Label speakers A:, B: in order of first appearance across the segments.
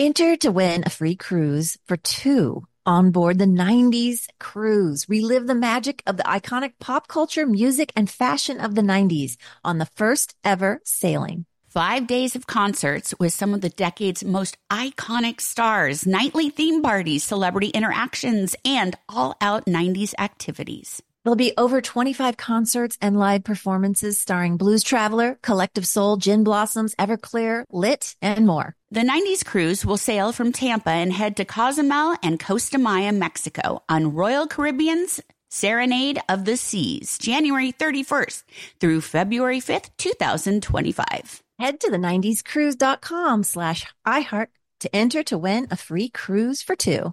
A: Enter to win a free cruise for two on board the 90s cruise. Relive the magic of the iconic pop culture, music, and fashion of the 90s on the first ever sailing.
B: Five days of concerts with some of the decade's most iconic stars, nightly theme parties, celebrity interactions, and all out 90s activities.
A: There'll be over 25 concerts and live performances starring Blues Traveler, Collective Soul, Gin Blossoms, Everclear, Lit, and more.
B: The 90s cruise will sail from Tampa and head to Cozumel and Costa Maya, Mexico on Royal Caribbean's Serenade of the Seas, January 31st through February 5th, 2025.
A: Head to the 90scruise.com slash iHeart to enter to win a free cruise for two.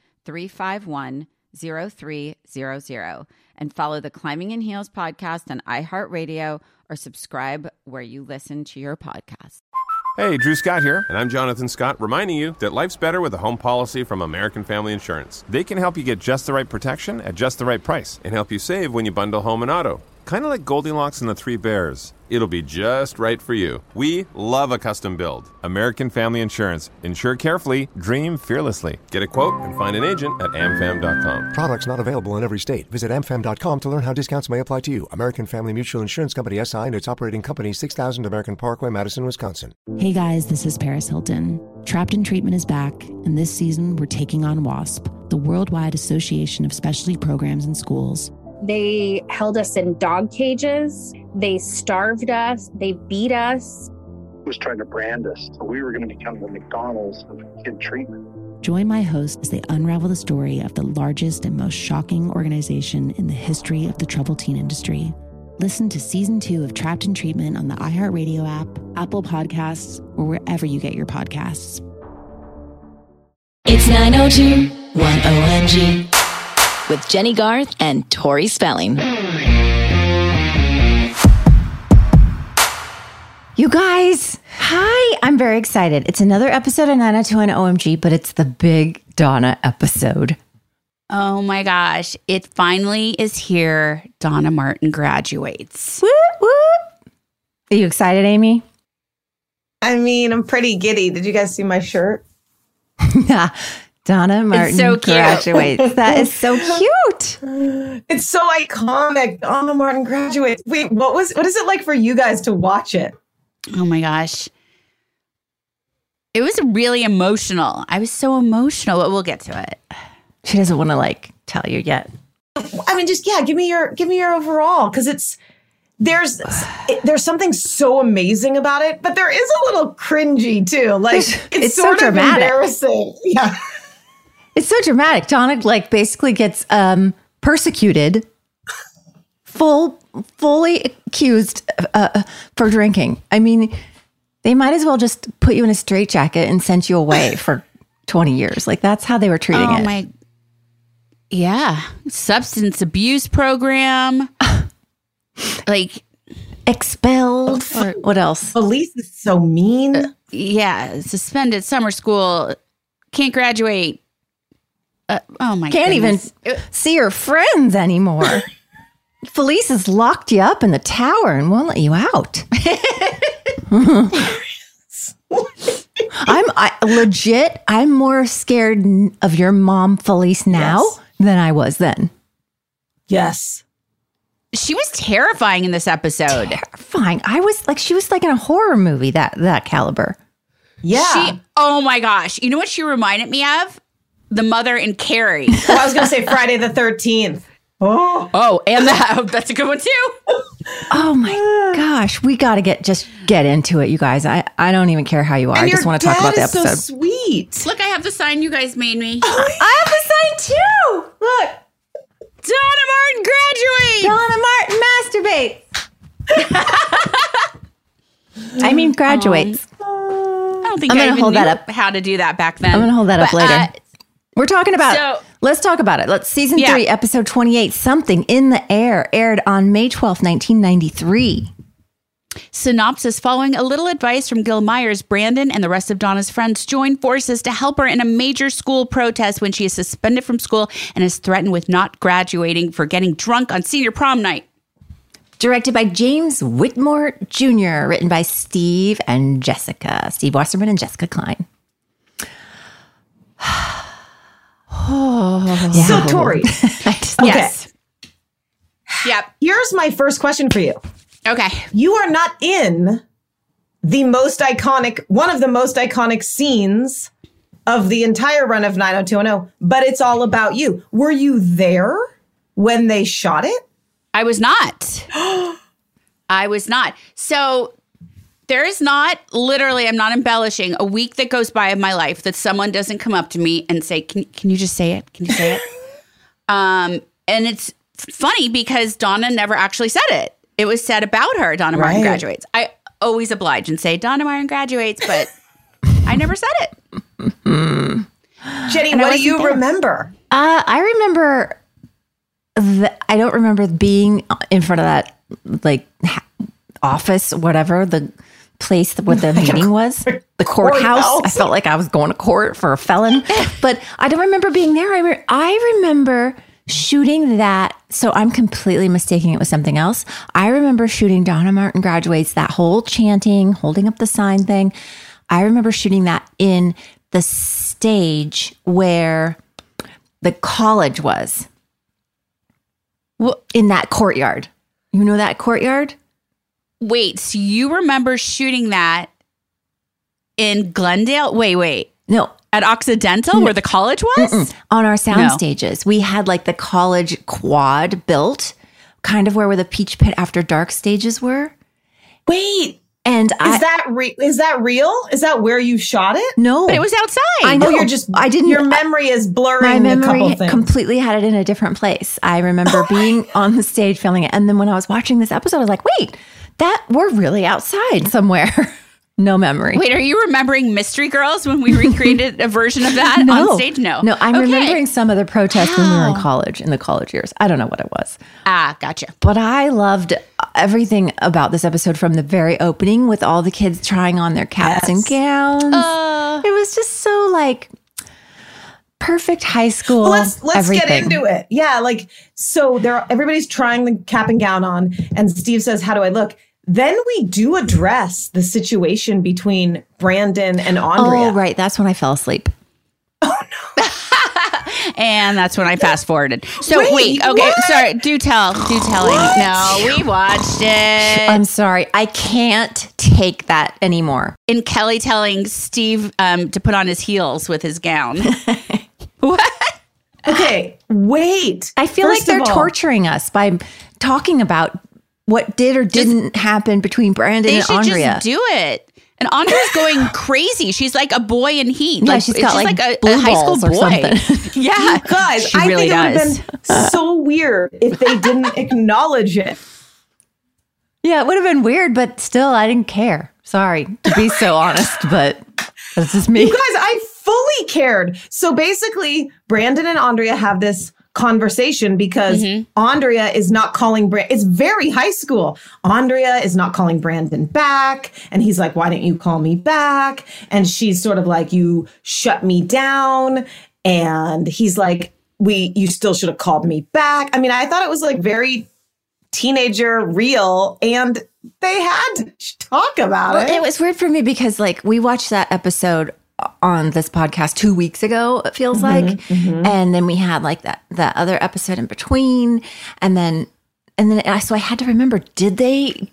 C: 351 0300 and follow the Climbing in Heels podcast on iHeartRadio or subscribe where you listen to your podcast.
D: Hey, Drew Scott here, and I'm Jonathan Scott, reminding you that life's better with a home policy from American Family Insurance. They can help you get just the right protection at just the right price and help you save when you bundle home and auto. Kind of like Goldilocks and the Three Bears. It'll be just right for you. We love a custom build. American Family Insurance. Insure carefully, dream fearlessly. Get a quote and find an agent at amfam.com.
E: Products not available in every state. Visit amfam.com to learn how discounts may apply to you. American Family Mutual Insurance Company SI and its operating company 6000 American Parkway, Madison, Wisconsin.
F: Hey guys, this is Paris Hilton. Trapped in Treatment is back, and this season we're taking on WASP, the Worldwide Association of Specialty Programs and Schools.
G: They held us in dog cages. They starved us. They beat us.
H: was trying to brand us. So we were going to become the McDonald's of kid treatment.
F: Join my host as they unravel the story of the largest and most shocking organization in the history of the troubled teen industry. Listen to season two of Trapped in Treatment on the iHeartRadio app, Apple Podcasts, or wherever you get your podcasts.
I: It's 902 1OMG with Jennie Garth and Tori Spelling.
J: You guys, hi. I'm very excited. It's another episode of 9021OMG, but it's the big Donna episode.
B: Oh my gosh, it finally is here. Donna Martin graduates.
J: Woo, woo. Are you excited, Amy?
K: I mean, I'm pretty giddy. Did you guys see my shirt?
J: yeah. Donna Martin
B: so
J: graduates. That is so cute.
K: It's so iconic. Donna Martin graduates. Wait, what was what is it like for you guys to watch it?
B: Oh my gosh. It was really emotional. I was so emotional, but we'll get to it.
J: She doesn't want to like tell you yet.
K: I mean, just yeah, give me your give me your overall because it's there's it, there's something so amazing about it, but there is a little cringy too. Like it's,
J: It's so
K: sort of
J: dramatic.
K: embarrassing. Yeah.
J: It's so dramatic. Donna like basically gets um persecuted, full fully accused uh, for drinking. I mean, they might as well just put you in a straitjacket and sent you away for twenty years. Like that's how they were treating
B: oh
J: it.
B: my Yeah. Substance abuse program. like
J: Expelled. Or what else?
K: Felice is so mean.
B: yeah, suspended summer school. Can't graduate. Uh, oh my god.
J: Can't
B: goodness.
J: even see your friends anymore. Felice has locked you up in the tower and won't let you out. I'm I, legit. I'm more scared of your mom, Felice, now
K: Yes.
J: than I was then.
K: Yes.
B: She was terrifying in this episode.
J: Fine. I was like, she was like in a horror movie that that caliber.
K: Yeah.
B: She, oh my gosh. You know what she reminded me of? The mother in Carrie.
K: Well, I was going to say Friday the 13th. Oh.
B: oh, and that, that's a good one too.
J: Oh my gosh, we got to get just get into it, you guys. I I don't even care how you are. I just want to talk about the episode.
K: so sweet.
B: Look, I have the sign you guys made me.
J: I have the sign too. Look,
B: Donna Martin graduates.
J: Donna Martin masturbates. I mean, graduates.
B: I don't think
J: I'm gonna
B: even
J: hold that up.
B: how to do that back then.
J: I'm going to hold that up later.
B: uh,
J: We're talking about.
B: so-
J: let's talk about it. Let's season
B: Yeah.
J: three, episode 28. Something in the air aired on May 12th, 1993.
B: Synopsis Following a little advice from Gil Meyers, Brandon and the rest of Donna's friends join forces to help her in a major school protest when she is suspended from school and is threatened with not graduating for getting drunk on senior prom night.
J: Directed by James Whitmore Jr., written by Steve and Jessica, Steve Wasserman and Jessica Klein. oh,
K: So, Tori,
J: I just-
K: okay.
B: Yes. Yep.
K: Here's my first question for you.
B: Okay.
K: You are not in the most iconic, one of the most iconic scenes of the entire run of 90210, but it's all about you. Were you there when they shot it?
B: I was not. I was not. So there is not literally, I'm not embellishing, a week that goes by of my life that someone doesn't come up to me and say, Can, can you just say it? Can you say it? um, and it's funny because Donna never actually said it. It was said about her, Donna Martin graduates. I always oblige and say, Donna Martin graduates, but I never said it.
K: Jennie,
B: And
K: what do you
B: there.
K: remember?
J: Uh, I remember. The, I don't remember being in front of that like ha- office, whatever the place where the meeting was, the courthouse. I felt like I was going to court for a felon, but I don't remember being there. I re- I remember shooting that. So I'm completely mistaking it with something else. I remember shooting Donna Martin graduates that whole chanting, holding up the sign thing. I remember shooting that in the stage where the college was
B: Well,
J: in that courtyard. You know that courtyard?
B: Wait, so you remember shooting that in Glendale? Wait, wait.
J: No,
B: At Occidental, where the college was?
J: on our sound
B: No.
J: stages. We had like the college quad built, kind of where, where the Peach Pit After Dark stages were.
K: Wait,
J: And
K: is
J: I
K: that re- is that real? Is that where you shot it?
J: no,
B: But it was outside.
J: I
K: Oh,
J: know.
K: you're just
J: I didn't.
K: Your memory is blurring
J: my
K: a couple
J: memory
K: things.
J: completely had it in a different place. I remember being on the stage filming it, and then when I was watching this episode, I was like, "Wait, that we're really outside somewhere." no memory.
B: Wait, are you remembering Mystery Girls when we recreated a version of that on stage? No.
J: No, I'm
B: Okay.
J: remembering some of the protests when we were in college, in the college years. I don't know what it was.
B: Ah, gotcha.
J: But I loved everything about this episode from the very opening with all the kids trying on their caps and gowns.
B: Uh.
J: it was just so like perfect high school.
K: Well, let's let's
J: everything.
K: get into it. Yeah, like so there everybody's trying the cap and gown on and Steve says, "How do I look?" Then we do address the situation between Brandon and Andrea.
J: Oh, right. That's when I fell asleep. Oh, no.
B: and that's when I fast forwarded. So
K: Wait,
B: wait, okay,
K: what?
B: sorry. Do tell, do tell. No, we watched it.
J: I'm sorry. I can't take that anymore.
B: in Kelly telling Steve um, to put on his heels with his gown. what?
K: Okay, wait.
J: I feel
K: First
J: like they're
K: all-
J: torturing us by talking about what did or didn't happen between Brandon
B: They
J: and
B: should
J: Andrea.
B: just do it. And Andrea's going crazy. She's like a boy in heat.
J: Yeah,
B: like,
J: she's got, like,
B: a,
J: blue
B: a high school
J: balls or
B: boy.
J: something.
B: yeah,
K: Guys,
B: she
K: I
B: really
K: think it would have been so weird if they didn't acknowledge it.
J: Yeah, it would have been weird, but still, I didn't care. Sorry to be so honest, but that's just me.
K: You guys, I fully cared. So basically, Brandon and Andrea have this conversation because mm-hmm. Andrea is not calling Brand. It's very high school. Andrea is not calling Brandon back, and he's like, "Why didn't you call me back?" And she's sort of like, "You shut me down," and he's like, "We, you still should have called me back." I mean, I thought it was like very teenager real and they had to talk about
J: Well,
K: it.
J: it was weird for me because like we watched that episode on this podcast two weeks ago. It feels mm-hmm, like, mm-hmm. and then we had like that that other episode in between, and then and then I so I had to remember: did they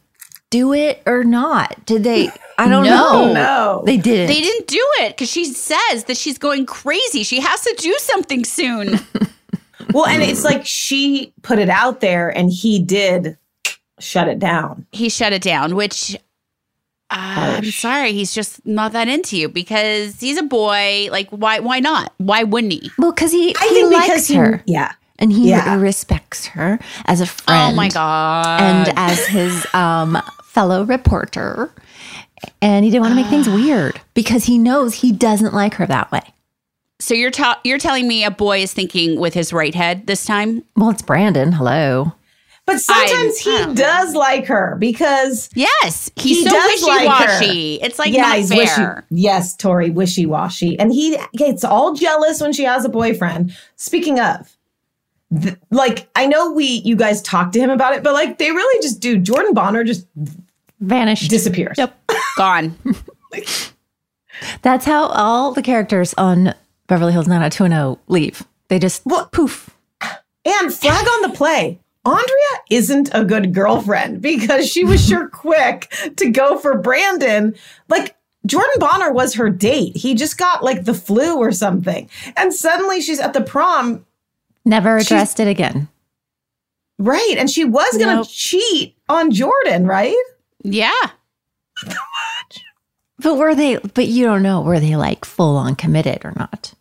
J: do it or not? Did they? I don't
B: No.
J: know.
K: No.
J: they didn't.
B: They didn't do it because she says that she's going crazy. She has to do something soon.
K: well, and it's like she put it out there and he did shut it down.
B: he shut it down, which uh, I'm
K: Harsh.
B: sorry, he's just not that into you because he's a boy. Like, why? Why not? Why wouldn't he?
J: Well, because he
K: I
J: he
K: think
J: likes
K: because he,
J: her,
K: yeah.
J: and he
K: Yeah.
J: respects her as a friend.
B: Oh my god!
J: and as his um, fellow reporter. And he didn't want to make things weird because he knows he doesn't like her that way.
B: so you're ta- you're telling me a boy is thinking with his right head this time?
J: Well, it's Brandon. Hello.
K: But sometimes
B: I
K: he
B: don't
K: does like her because
B: Yes, he's
K: he
B: so
K: does
B: wishy
K: like her.
B: washy. it's like
K: yeah,
B: not
K: he's
B: fair.
K: wishy. Yes, Tori, wishy washy, and he gets all jealous when she has a boyfriend. Speaking of, th- like I know we you guys talked to him about it, but like they really just do. Jordan Bonner just
J: Vanished.
K: disappears.
B: Yep, gone.
J: That's how all the characters on Beverly Hills 90210 leave. They just
K: Well-
J: poof.
K: And flag on the play. Andrea isn't a good girlfriend because she was sure quick to go for Brandon. Like Jordan Bonner was her date. He just got like the flu or something. And suddenly she's at the prom.
J: Never addressed it again.
K: Right. And she was going to
B: Nope.
K: cheat on Jordan, right?
B: Yeah,
J: But were they, but you don't know, were they like full on committed or not?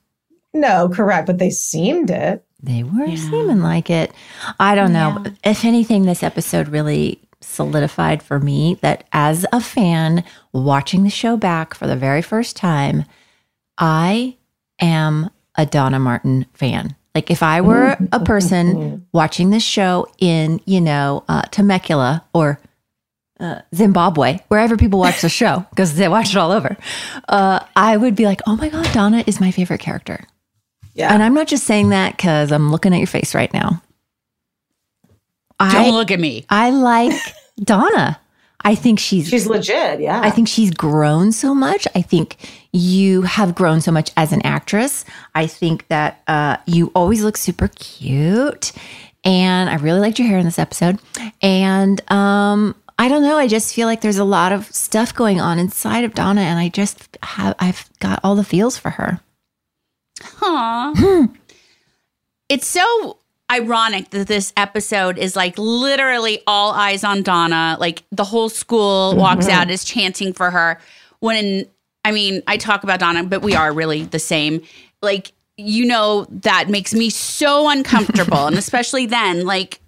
K: No, correct. But they seemed it.
J: They were seeming like it. I don't know. If anything, this episode really solidified for me that as a fan watching the show back for the very first time, I am a Donna Martin fan. Like if I were a person watching this show in, you know, uh, Temecula or uh, Zimbabwe, wherever people watch the show, because they watch it all over, uh, I would be like, oh my God, Donna is my favorite character.
K: Yeah.
J: And I'm not just saying that because I'm looking at your face right now.
B: don't
J: I,
B: look at me.
J: I like Donna. I think she's,
K: She's legit. Yeah.
J: I think she's grown so much. I think you have grown so much as an actress. I think that uh, you always look super cute. And I really liked your hair in this episode. And um, I don't know. I just feel like there's a lot of stuff going on inside of Donna. And I just have, I've got all the feels for her.
B: Aw. Hmm. it's so ironic that this episode is like literally all eyes on Donna. Like the whole school walks mm-hmm. out is chanting for her. When I mean, I talk about Donna, but we are really the same. Like you know, that makes me so uncomfortable, and especially then, like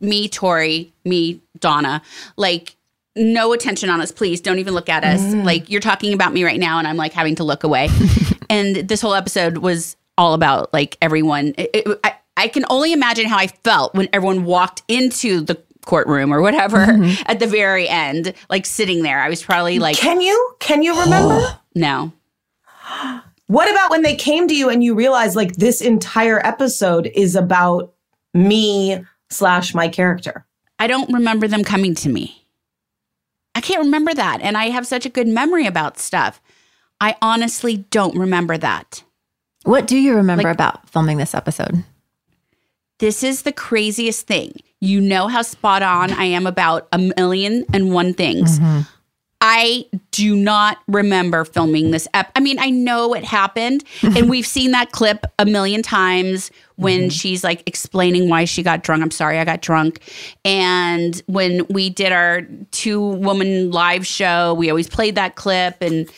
B: me, Tori, me, Donna, like. No attention on us, please. Don't even look at us. Mm. Like you're talking about me right now, and I'm like having to look away. and this whole episode was all about like everyone. It, it- I, I can only imagine how I felt when everyone walked into the courtroom or whatever mm-hmm. at the very end, like sitting there. I was probably like,
K: Can you? Can you remember?
B: no.
K: What about when they came to you and you realized like this entire episode is about me slash my character?
B: I don't remember them coming to me. I can't remember that. And I have such a good memory about stuff. I honestly don't remember that.
J: What do you remember
B: Like-
J: about filming this episode?
B: This is the craziest thing. You know how spot on I am about a million and one things. Mm-hmm. I do not remember filming this ep. I mean, I know it happened, and we've seen that clip a million times when mm-hmm. she's like explaining why she got drunk. I'm sorry, I got drunk. And when we did our two woman live show, we always played that clip, and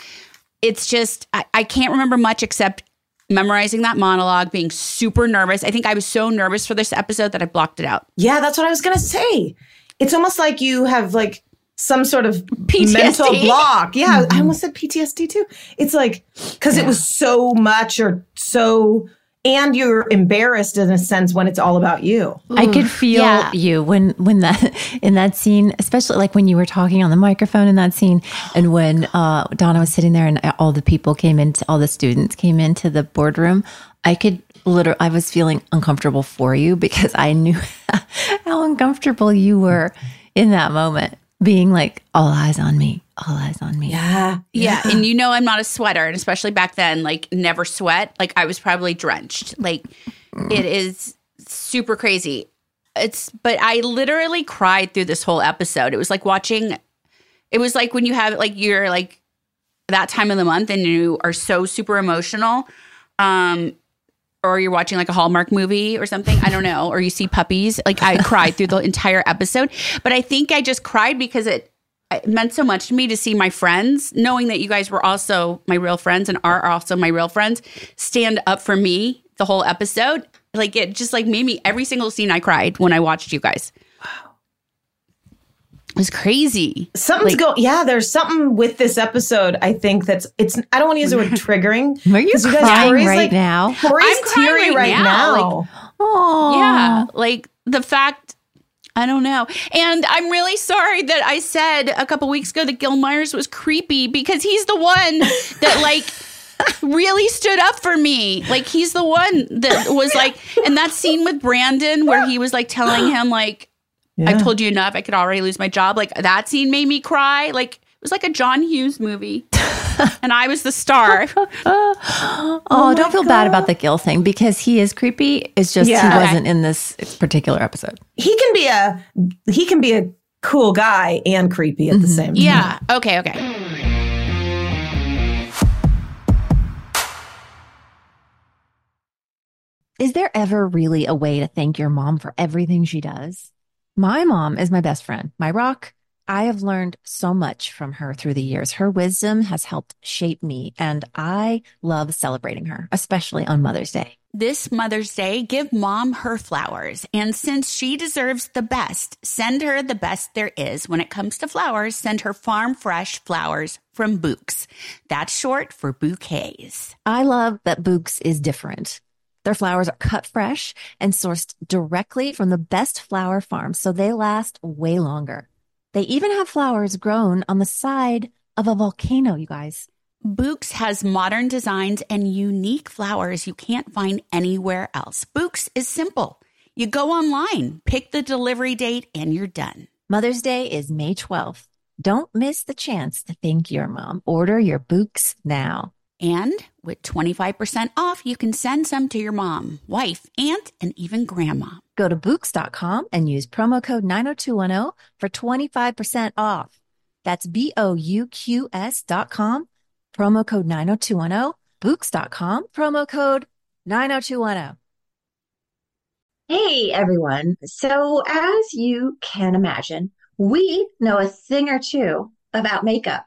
B: it's just I, I can't remember much except memorizing that monologue, being super nervous. I think I was so nervous for this episode that I blocked it out.
K: Yeah, that's what I was gonna say. It's almost like you have like some sort of
B: PTSD.
K: mental block. Yeah, I mm-hmm. almost said PTSD too. It's like because it was so much or so, and you're embarrassed in a sense when it's all about you.
J: I could feel
B: Yeah.
J: you when when that in that scene, especially like when you were talking on the microphone in that scene, and when uh, Donna was sitting there and all the people came into, all the students came into the boardroom. I could literally, I was feeling uncomfortable for you because I knew how
L: uncomfortable you were in that moment, being like, all eyes on me, all eyes on me.
K: Yeah.
B: Yeah. And you know, I'm not a sweater. And especially back then, like, never sweat. Like, I was probably drenched. Like, it is super crazy. It's, but I literally cried through this whole episode. It was like watching, it was like when you have, like, you're like that time of the month and you are so super emotional. Um, or you're watching like a Hallmark movie or something. I don't know. Or you see puppies. Like I cried through the entire episode. But I think I just cried because it, it meant so much to me to see my friends, knowing that you guys were also my real friends and are also my real friends, stand up for me the whole episode. Like it just like made me every single scene I cried when I watched you guys. It was crazy.
K: Something's
B: Like-
K: go. Yeah, there's something with this episode. I think that's it's. I don't want to use the word triggering.
L: Are you
K: 'cause
L: crying
K: Tori's,
L: right
K: like-
L: now?
K: Tori's
B: I'm crying
K: teary
B: right
K: right,
B: now,
K: now.
L: Oh,
B: Yeah, like the fact I don't know. And I'm really sorry that I said a couple weeks ago that Gil Meyers was creepy because he's the one that like really stood up for me. Like he's the one that was like and that scene with Brandon where he was like telling him like I've told you enough, I could already lose my job. Like that scene made me cry. Like was like a John Hughes movie. and I was the star.
L: Oh, oh, don't feel bad about the Gil thing because he is creepy. It's just
K: Yeah.
L: he wasn't in this particular episode.
K: He can be a he can be a cool guy and creepy at the mm-hmm. same time.
B: Yeah. Okay, okay.
M: Is there ever really a way to thank your mom for everything she does? My mom is my best friend, my rock. I have learned so much from her through the years. Her wisdom has helped shape me, and I love celebrating her, especially on Mother's Day.
B: This Mother's Day, give mom her flowers. And since she deserves the best, send her the best there is. When it comes to flowers, send her farm fresh flowers from Bouqs. That's short for bouquets.
M: I love that Bouqs is different. Their flowers are cut fresh and sourced directly from the best flower farms, so they last way longer. They even have flowers grown on the side of a volcano, you guys.
B: Bouqs has modern designs and unique flowers you can't find anywhere else. Bouqs is simple. You go online, pick the delivery date, and you're done.
M: Mother's Day is May 12th. Don't miss the chance to thank your mom. Order your Bouqs now.
B: And with 25% off, you can send some to your mom, wife, aunt, and even grandma.
M: Go to Bouqs.com and use promo code 90210 for 25% off. That's B O U Q S dot com, promo code 90210, Bouqs.com, promo code 90210.
J: Hey everyone. So, as you can imagine, we know a thing or two about makeup.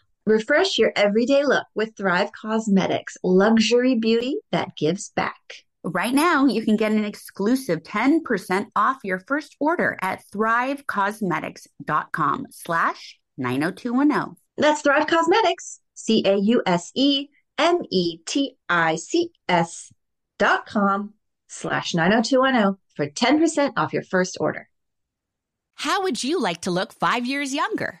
J: Refresh your everyday look with Thrive Causemetics luxury beauty that gives back.
B: Right now, you can get an exclusive 10% off your first order at thrivecausemetics.com slash 90210.
J: That's Thrive Causemetics, C A U S E M E T I C S dot com slash 90210 for 10% off your first order.
B: How would you like to look five years younger?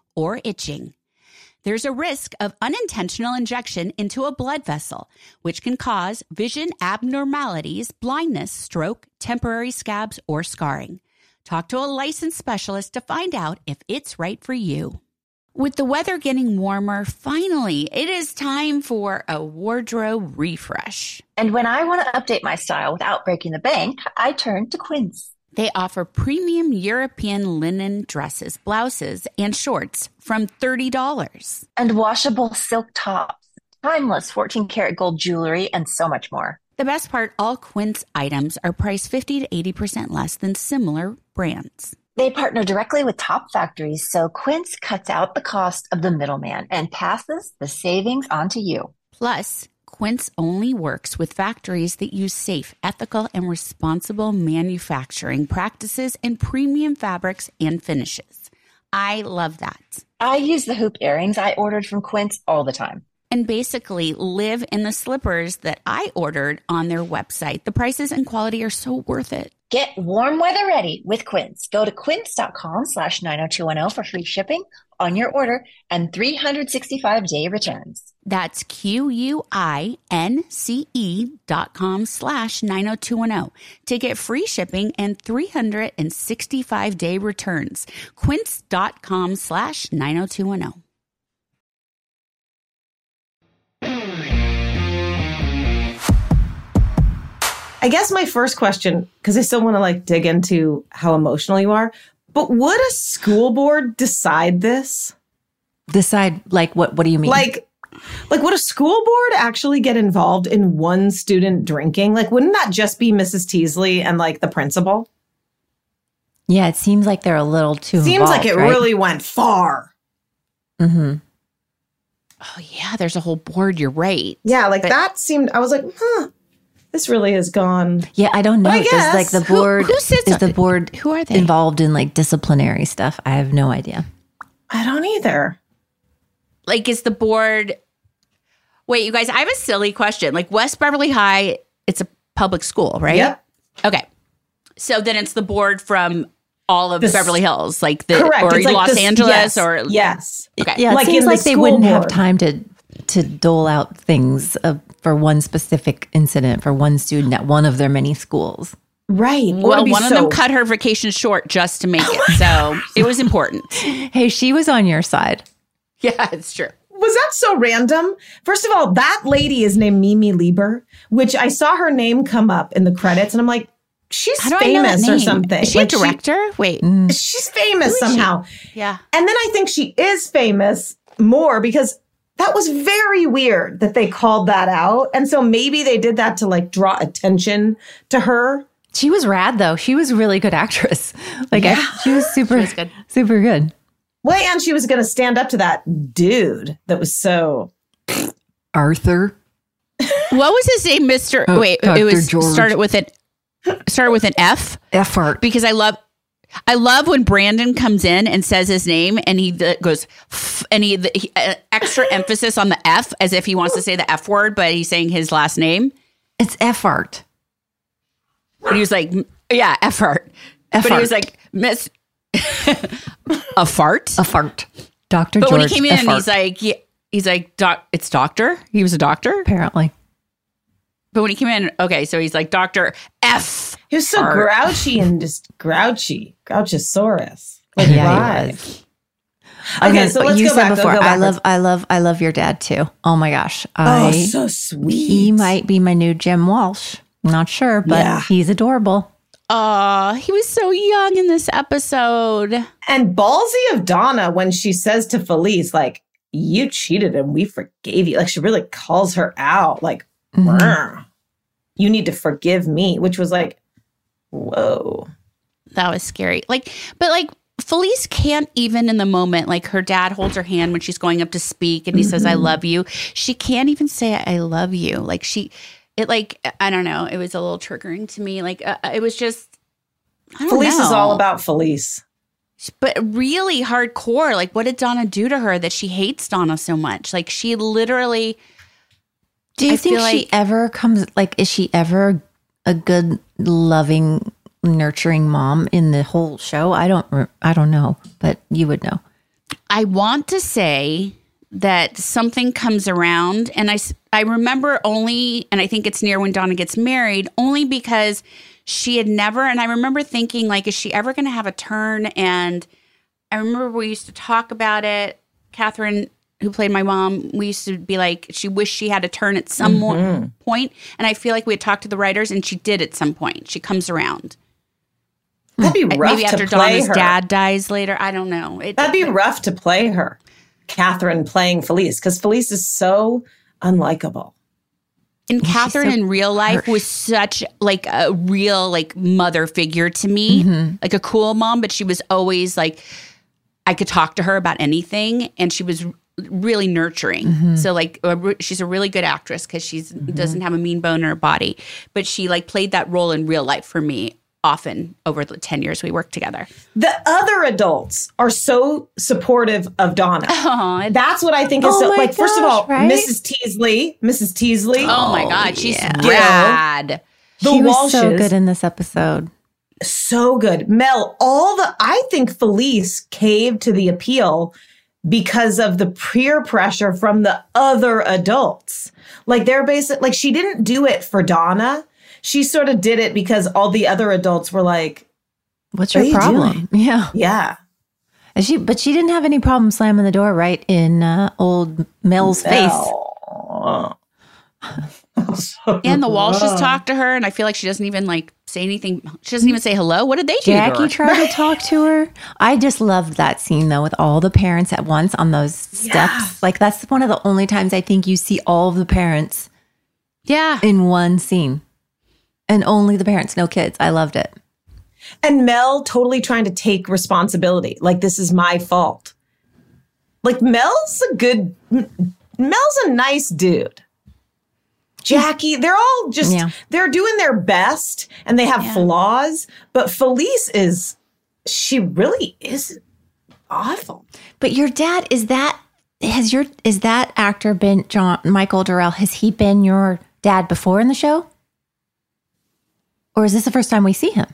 B: or itching. There's a risk of unintentional injection into a blood vessel, which can cause vision abnormalities, blindness, stroke, temporary scabs, or scarring. Talk to a licensed specialist to find out if it's right for you. With the weather getting warmer, finally, it is time for a wardrobe refresh.
N: And when I want to update my style without breaking the bank, I turn to Quince.
B: They offer premium European linen dresses, blouses, and shorts from $30.
N: And washable silk tops, timeless 14 karat gold jewelry, and so much more.
B: The best part all Quince items are priced 50 to 80% less than similar brands.
N: They partner directly with top factories, so Quince cuts out the cost of the middleman and passes the savings on to you.
B: Plus, Quince only works with factories that use safe, ethical, and responsible manufacturing practices and premium fabrics and finishes. I love that.
N: I use the hoop earrings I ordered from Quince all the time.
B: And basically live in the slippers that I ordered on their website. The prices and quality are so worth it.
N: Get warm weather ready with Quince. Go to quince.com slash 90210 for free shipping on your order and 365 day returns.
B: That's Q-U-I-N-C-E dot com slash 90210 to get free shipping and 365 day returns. Quince dot com slash 90210.
K: I guess my first question, because I still want to like dig into how emotional you are, but would a school board decide this?
J: Decide like what? What do you mean?
K: Like, like would a school board actually get involved in one student drinking? Like, wouldn't that just be Mrs. Teasley and like the principal?
J: Yeah, it seems like they're a little too.
K: Seems like it
J: right?
K: really went far.
J: Mm-hmm.
B: Oh yeah, there's a whole board. You're right.
K: Yeah, like
B: But-
K: that seemed. I was like, huh, this really has gone.
J: Yeah, I don't know.
K: But I
J: Does like the
K: guess- Who-
J: board
B: who sits
J: is
B: on
J: the board
B: Who are they?
J: involved in like disciplinary stuff? I have no idea.
K: I don't either.
B: like is the board wait you guys i have a silly question like west beverly high it's a public school right
K: Yep.
B: okay so then it's the board from all of
K: The s-
B: beverly hills like the
K: Correct.
B: or
K: It's like
B: los
K: this-
B: angeles
K: yes,
B: or
K: yes.
B: okay
J: Yeah, it
K: Like in
J: seems
K: the
J: like they
K: school
J: wouldn't have time to to dole out things uh, for one specific incident for one student at one of their many schools.
K: Right.
B: Well
K: to be
B: one of them cut her vacation short just to make it so it was important
J: Hey, she was on your side.
B: yeah it's true
K: Was that so random? First of all, that lady is named Mimi Lieber, which I saw her name come up in the credits, and I'm like, she's
B: how do i know that
K: famous or something.
B: is she
K: Like,
B: a director wait
K: she's famous
B: Who is she?
K: somehow.
B: yeah
K: And then I think she is famous more because that was very weird that they called that out. And so maybe they did that to like draw attention to her.
J: She was rad though. She was a really good actress. Like I, she was super
B: was good.
J: super good.
K: Well, and she was going to stand up to that dude that was so.
J: Arthur.
B: what was his name mr
J: Oh,
B: wait
J: Dr.
B: it was
J: George.
B: started with an started with an f
J: Effort.
B: because I love I love when Brandon comes in and says his name and he goes and he, he uh, extra emphasis on the F as if he wants to say the F word, but he's saying his last name.
J: It's effort.
B: But he was like, yeah, effort. But he was like, Miss a fart.
J: A fart. Dr.
B: But
J: George.
B: when he came in,
J: Effort,
B: he's like, yeah, he's like, doc, it's doctor. He was a doctor.
J: apparently.
B: But when he came in, okay, so he's like Doctor F.
K: He was so
B: Art.
K: grouchy and just grouchy. Grouchosaurus. Like,
J: yeah,
K: why?
J: he was. I
K: Okay,
J: know,
K: so let's
J: you
K: go
J: said
K: back.
J: Before,
K: go
J: I love. I love, I love your dad too. Oh my gosh,
K: Oh,
J: I
K: so sweet.
J: he might be my new Jim Walsh. Not sure, but
K: Yeah.
J: he's adorable.
B: Aw, he was so young in this episode.
K: And ballsy of Donna when she says to Felice, like, you cheated and we forgave you. Like, she really calls her out, like,
J: Mhm.
K: You need to forgive me, which was like, whoa.
B: That was scary. Like, but like Felice can't even in the moment, like her dad holds her hand when she's going up to speak and he says, I
K: Mhm.
B: love you. She can't even say, I love you. Like she, it like, I don't know. It was a little triggering to me. Like uh, it was just, I don't
K: Felice is all about Felice.
B: but really hardcore. Like, what did Donna do to her that she hates Donna so much? Like, she literally.
J: Do you
B: I
J: think she
B: like-
J: ever comes like is she ever a good loving nurturing mom in the whole show? I don't I don't know, but you would know.
B: I want to say that something comes around, and I I remember only, and I think it's near when Donna gets married, only because she had never, and I remember thinking like, is she ever going to have a turn? And I remember we used to talk about it. Katherine, who played my mom, we used to be like, she wished she had a turn at some
K: Mhm.
B: point, and I feel like we had talked to the writers, and she did at some point. She comes around.
K: That'd be rough
B: Maybe after
K: to play
B: Donna's
K: her.
B: dad dies later. I don't know. It,
K: That'd be rough to play her, Katherine playing Felice, because Felice is so unlikable.
B: And Katherine
K: so
B: in real life was such like a real like mother figure to me,
K: Mm-hmm.
B: like a cool mom, but she was always like I could talk to her about anything, and she was really nurturing.
K: Mm-hmm.
B: So like a she's a really good actress because she's doesn't have a mean bone in her body, but she like played that role in real life for me often over the ten years we worked together.
K: The other adults are so supportive of Donna.
B: Aw,
K: That's what I think is
J: Oh
K: so
J: my
K: like. First of
J: gosh,
K: all,
J: right?
K: Mrs. Teasley, Mrs. Teasley.
B: Oh, my god, she's
J: yeah.
B: rad.
K: The
J: she was so good in this episode.
K: so good. Mel, all the I think Felice caved to the appeal because of the peer pressure from the other adults. Like they're basic like she didn't do it for Donna. She sort of did it because all the other adults were like,
J: What's
K: What
J: your
K: you
J: problem? Yeah.
K: yeah.
J: And she but she didn't have any problem slamming the door right in uh, old Mel's face.
K: Mel.
B: And the Walshes talk to her, and I feel like she doesn't even like say anything. She doesn't even say hello. What did they do?
J: Jackie
B: her?
J: tried to talk to her. I just loved that scene though, with all the parents at once on those steps. Like that's one of the only times I think you see all of the parents
B: Yeah.
J: in one scene, and only the parents, no kids. I loved it.
K: And Mel totally trying to take responsibility. Like, this is my fault. Like, Mel's a good, Mel's a nice dude. Jackie, they're all just,
J: Yeah.
K: they're doing their best and they have flaws. But Felice is, she really is awful.
J: But your dad is that has your is that actor been John Michael Durrell? Has he been your dad before in the show, or is this the first time we see him?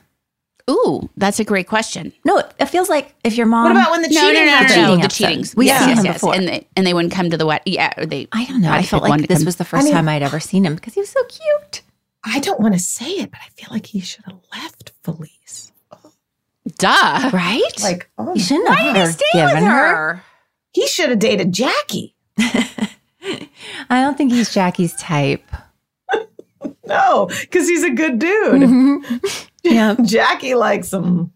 B: Ooh, that's a great question.
J: No, it, it feels like if your mom.
K: What about when the
B: no, no,
K: cheating
B: no, no,
K: happened?
B: no,
J: Cheating
B: the
J: episode.
B: cheatings.
J: We've
B: yes,
J: seen
B: yes,
J: him
B: yes.
J: before.
B: and they and they wouldn't come to the wet. Yeah, or they.
J: I don't know.
B: had
J: I felt like this
B: come.
J: was the first
K: mean-
J: time I'd ever seen him because he was so cute.
K: I don't want to say it, but I feel like he should have left Felice.
B: Duh.
J: Right?
K: Like, oh,
J: you shouldn't
B: Why
J: have
B: did he
J: ever
B: stay
J: given
B: with
J: her.
B: her?
K: he should have dated Jackie.
J: I don't think he's Jackie's type.
K: No, because he's a good dude.
J: Mm-hmm. Yeah.
K: Jackie likes them.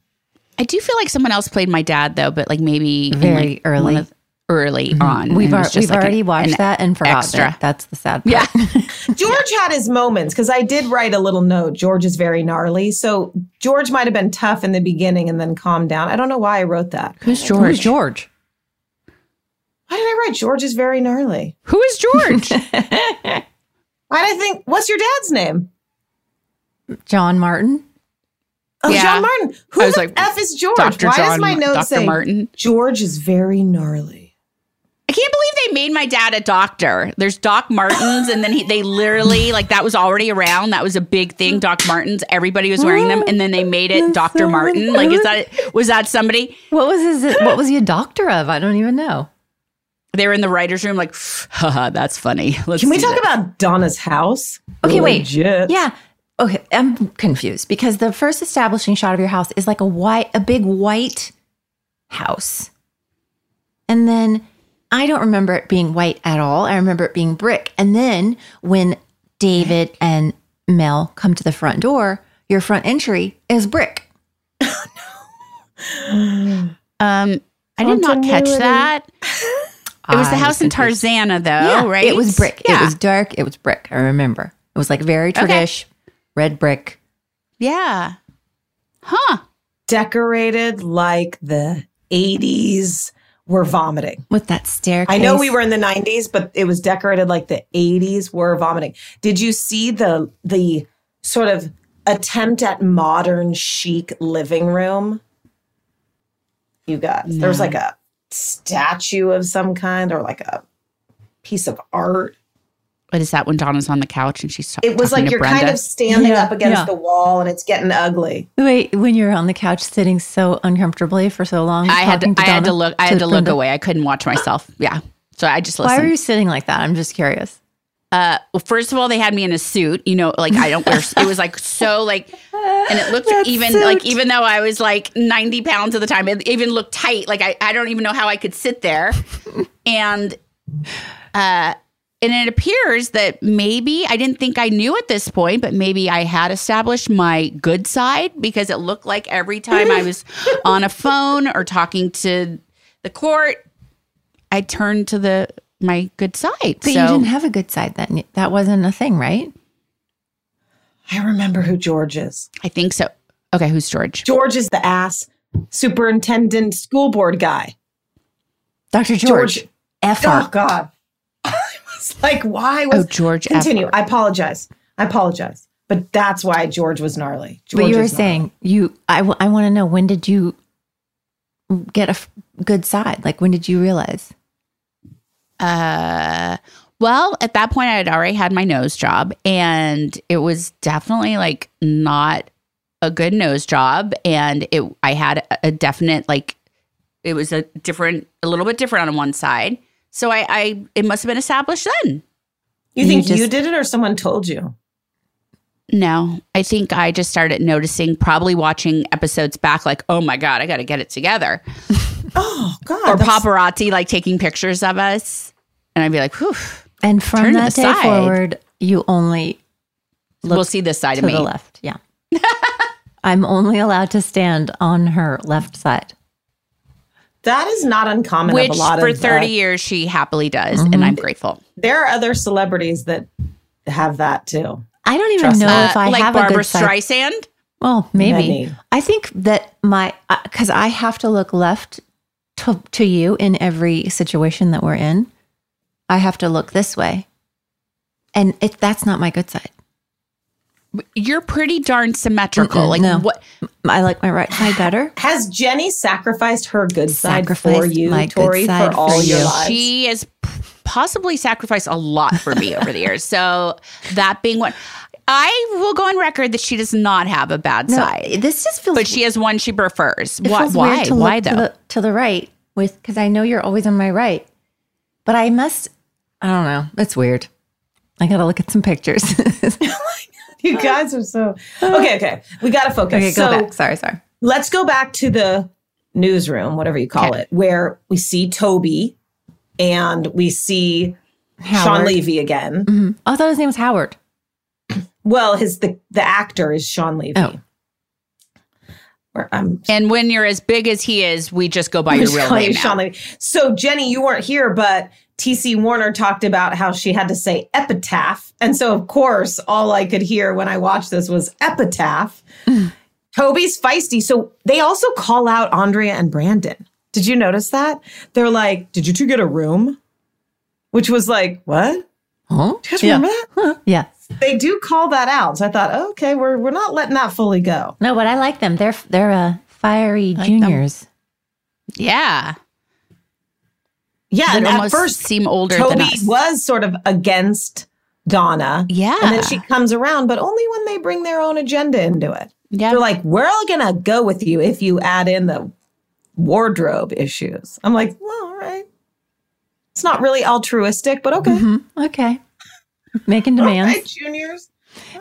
B: I do feel like someone else played my dad though, but like maybe in,
J: Very
B: like,
J: early.
B: one of- early on.
J: Mm-hmm. We've, ar- we've
B: like
J: already
B: an-
J: watched that and forgotten
B: extra.
J: it. That's the sad part.
B: Yeah.
K: George had his moments because I did write a little note. George is very gnarly. So George might have been tough in the beginning and then calmed down. I don't know why I wrote that.
B: Who's
J: Who's George?
K: Why did I write George is very gnarly?
B: Who is George?
K: Why did I think, what's your dad's name?
J: John Martin.
K: Oh,
B: Yeah.
K: John Martin. Who
B: I was
K: the
B: like,
K: F is George?
B: Dr.
K: Why does
B: John
K: my
B: Mar-
K: note
B: Dr.
K: say
B: Martin?
K: George is very gnarly?
B: I can't believe they made my dad a doctor. There's Doc Martens, and then he, they literally like that was already around. That was a big thing. Doc Martens, everybody was wearing them, and then they made it Doctor Martin. Like, is that was that somebody?
J: What was his? What was he a doctor of? I don't even know.
B: They were in the writers' room, like, haha, that's funny. Let's
K: Can we talk
B: that.
K: about Donna's house?
J: Okay, wait.
K: Legit.
J: Yeah. Okay, I'm confused because the first establishing shot of your house is like a white, a big white house, and then I don't remember it being white at all. I remember it being brick. And then when David and Mel come to the front door, your front entry is brick.
B: Um, I did not catch that. It was the house in. Tarzana, though,
J: yeah,
B: right?
J: It was brick.
B: Yeah.
J: It was dark. It was brick. I remember. It was like very
B: Okay.
J: Tradish, red brick.
B: yeah. Huh.
K: decorated like the 80s were vomiting.
J: With that staircase.
K: I know we were in the 90s, but it was decorated like the 80s were vomiting. Did you see the the sort of attempt at modern chic living room? You guys, there was like a statue of some kind or like a piece of art.
B: What is that when Donna's on the couch and she's talking
K: It was
B: talking
K: like you're
B: Brenda?
K: kind of standing
J: Yeah,
K: up against
J: yeah.
K: the wall and it's getting ugly.
J: Wait, when you're on the couch sitting so uncomfortably for so long.
B: I had to,
J: talking
B: I had to look I had to look away. I couldn't watch myself. Yeah. So I just listened.
J: Why
B: listened.
J: were you sitting like that? I'm just curious.
B: Uh, well, first of all, they had me in a suit. You know, like I don't wear. It was like so like, and it looked
J: That
B: even
J: suit.
B: like even though I was like ninety pounds at the time, it even looked tight. Like I, I don't even know how I could sit there, and uh, and it appears that maybe I didn't think I knew at this point, but maybe I had established my good side because it looked like every time I was on a phone or talking to the court, I turned to the my good side.
J: But
B: so
J: you didn't have a good side then. That wasn't a thing, right?
K: I remember who George is.
B: I think so. Okay, who's George?
K: George is the ass superintendent school board guy.
J: Dr. George.
K: George.
J: F.
K: Oh God. I was like, why was
B: Oh, George F.
K: Continue. I apologize. I apologize. But that's why George was gnarly. George
J: but you were saying you. I, w- I want to know when did you get a f- good side? Like when did you realize?
B: Uh, well, at that point, I had already had my nose job, and it was definitely like not a good nose job, and it I had a, a definite like it was a different, a little bit different on one side. So I, I it must have been established then.
K: You think
J: You
K: you, did it or someone told you?
B: No, I think I just started noticing, probably watching episodes back, like, oh my god, I got to get it together.
K: Oh God.
B: or paparazzi like taking pictures of us, and I'd be like, whew.
J: And from that day
B: side.
J: forward, you only
B: we'll see this side
J: to
B: of me.
J: the left. Yeah. I'm only allowed to stand on her left side.
K: That is not uncommon
B: Which
K: of a lot
B: for
K: of
B: 30
K: uh,
B: years she happily does,
J: Mm-hmm.
B: and I'm grateful.
K: there are other celebrities that have that too.
J: I don't even
K: Trust
J: know
K: me.
J: if I
B: Uh, like
J: have
B: Barbara
J: a good side.
B: Streisand.
J: Well, maybe.
K: Many.
J: I think that my because I have to look left to, to you in every situation that we're in. I have to look this way, and if that's not my good side,
B: You're pretty darn symmetrical.
J: Mm-mm,
B: like
J: no.
B: what?
J: I like my right side better.
K: Has Jennie sacrificed her good side for you,
J: my good
K: Tori,
J: side
K: for all
J: for
K: your
J: you.
K: lives?
B: She has possibly sacrificed a lot for me over the years. So that being one, I will go on record that she does not have a bad
J: No,
B: side,
J: this just feels.
B: but she has one she prefers.
J: it
B: Why?
J: feels
B: Why?
J: weird to
B: Why
J: look
B: though?
J: To the, to the right with because I know you're always on my right, but I must. I don't know. It's weird. I got to look at some pictures.
K: You guys are so okay. Okay, we got to focus.
J: okay, go
K: so
J: back. Sorry, sorry.
K: let's go back to the newsroom, whatever you call
B: Okay.
K: it, where we see Toby and we see Sean Levy again.
J: Mhm. Oh, I thought his name was Howard.
K: Well, his the the actor is Sean Levy.
J: Oh.
K: Where I'm
B: and when you're as big as he is, we just go by your real
K: call
B: name now.
K: Sean Levy. So Jennie, you weren't here, but TC Warner talked about how she had to say epitaph. And so of course, all I could hear when I watched this was epitaph. Toby's feisty. So they also call out Andrea and Brandon. Did you notice that? They're like, Did you two get a room? Which was like, what?
J: Huh?
K: Do you guys
J: Yeah.
K: remember that?
J: Huh. Yeah.
K: They do call that out. So I thought, okay, we're we're not letting that fully go.
J: No, but I like them. They're they're uh, fiery
B: like them.
J: juniors.
B: Yeah,
K: Yeah, and at first
B: seem older
K: Toby
B: than us.
K: was sort of against Donna.
B: Yeah.
K: And then she comes around, but only when they bring their own agenda into it.
B: yeah.
K: They're like, we're all gonna go with you if you add in the wardrobe issues. I'm like, well, all right. It's not really altruistic, but okay.
J: Mhm. Okay, making demands.
K: right, juniors.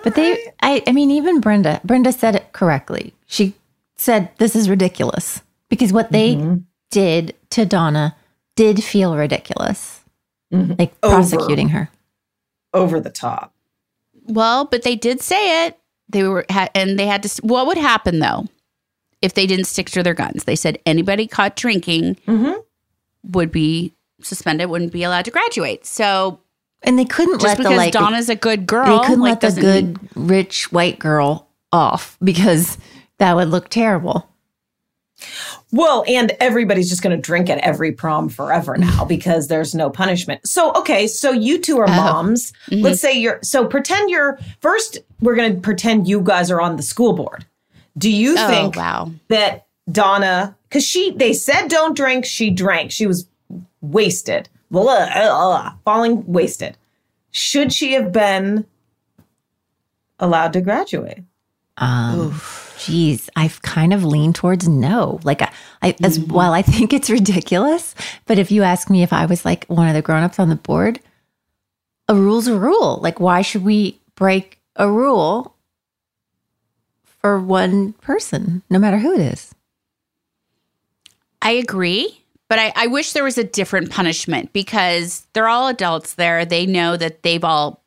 J: But they, I, I mean, even Brenda, Brenda said it correctly. She said, "This is ridiculous," because what they
K: Mm-hmm.
J: did to Donna did feel ridiculous,
K: Mhm.
J: like
K: Over.
J: prosecuting her.
K: Over the top.
B: Well, but they did say it. They were, ha- and they had to. What would happen though if they didn't stick to their guns? They said anybody caught drinking
K: Mhm.
B: would be suspended, wouldn't be allowed to graduate. So
J: And they couldn't
B: just
J: let
B: because
J: the like
B: Donna's a good girl,
J: they couldn't
B: like,
J: let the good
B: mean-
J: rich white girl off because that would look terrible.
K: Well, and everybody's just going to drink at every prom forever now because there's no punishment. So, okay, so you two are moms.
B: Mhm.
K: Let's say you're, so pretend you're, first, we're going to pretend you guys are on the school board. Do you
B: Oh,
K: think
B: wow.
K: that Donna, because she, they said don't drink, she drank. She was wasted, Blah, blah, blah, falling wasted. Should she have been allowed to graduate?
J: Um, geez, I've kind of leaned towards no. Like, I, I as
K: Mm-hmm.
J: while I think it's ridiculous, but if you ask me if I was like one of the grown-ups on the board, a rule's a rule. Like, why should we break a rule for one person, no matter who it is?
B: I agree, but I, I wish there was a different punishment because they're all adults there. They know that they've all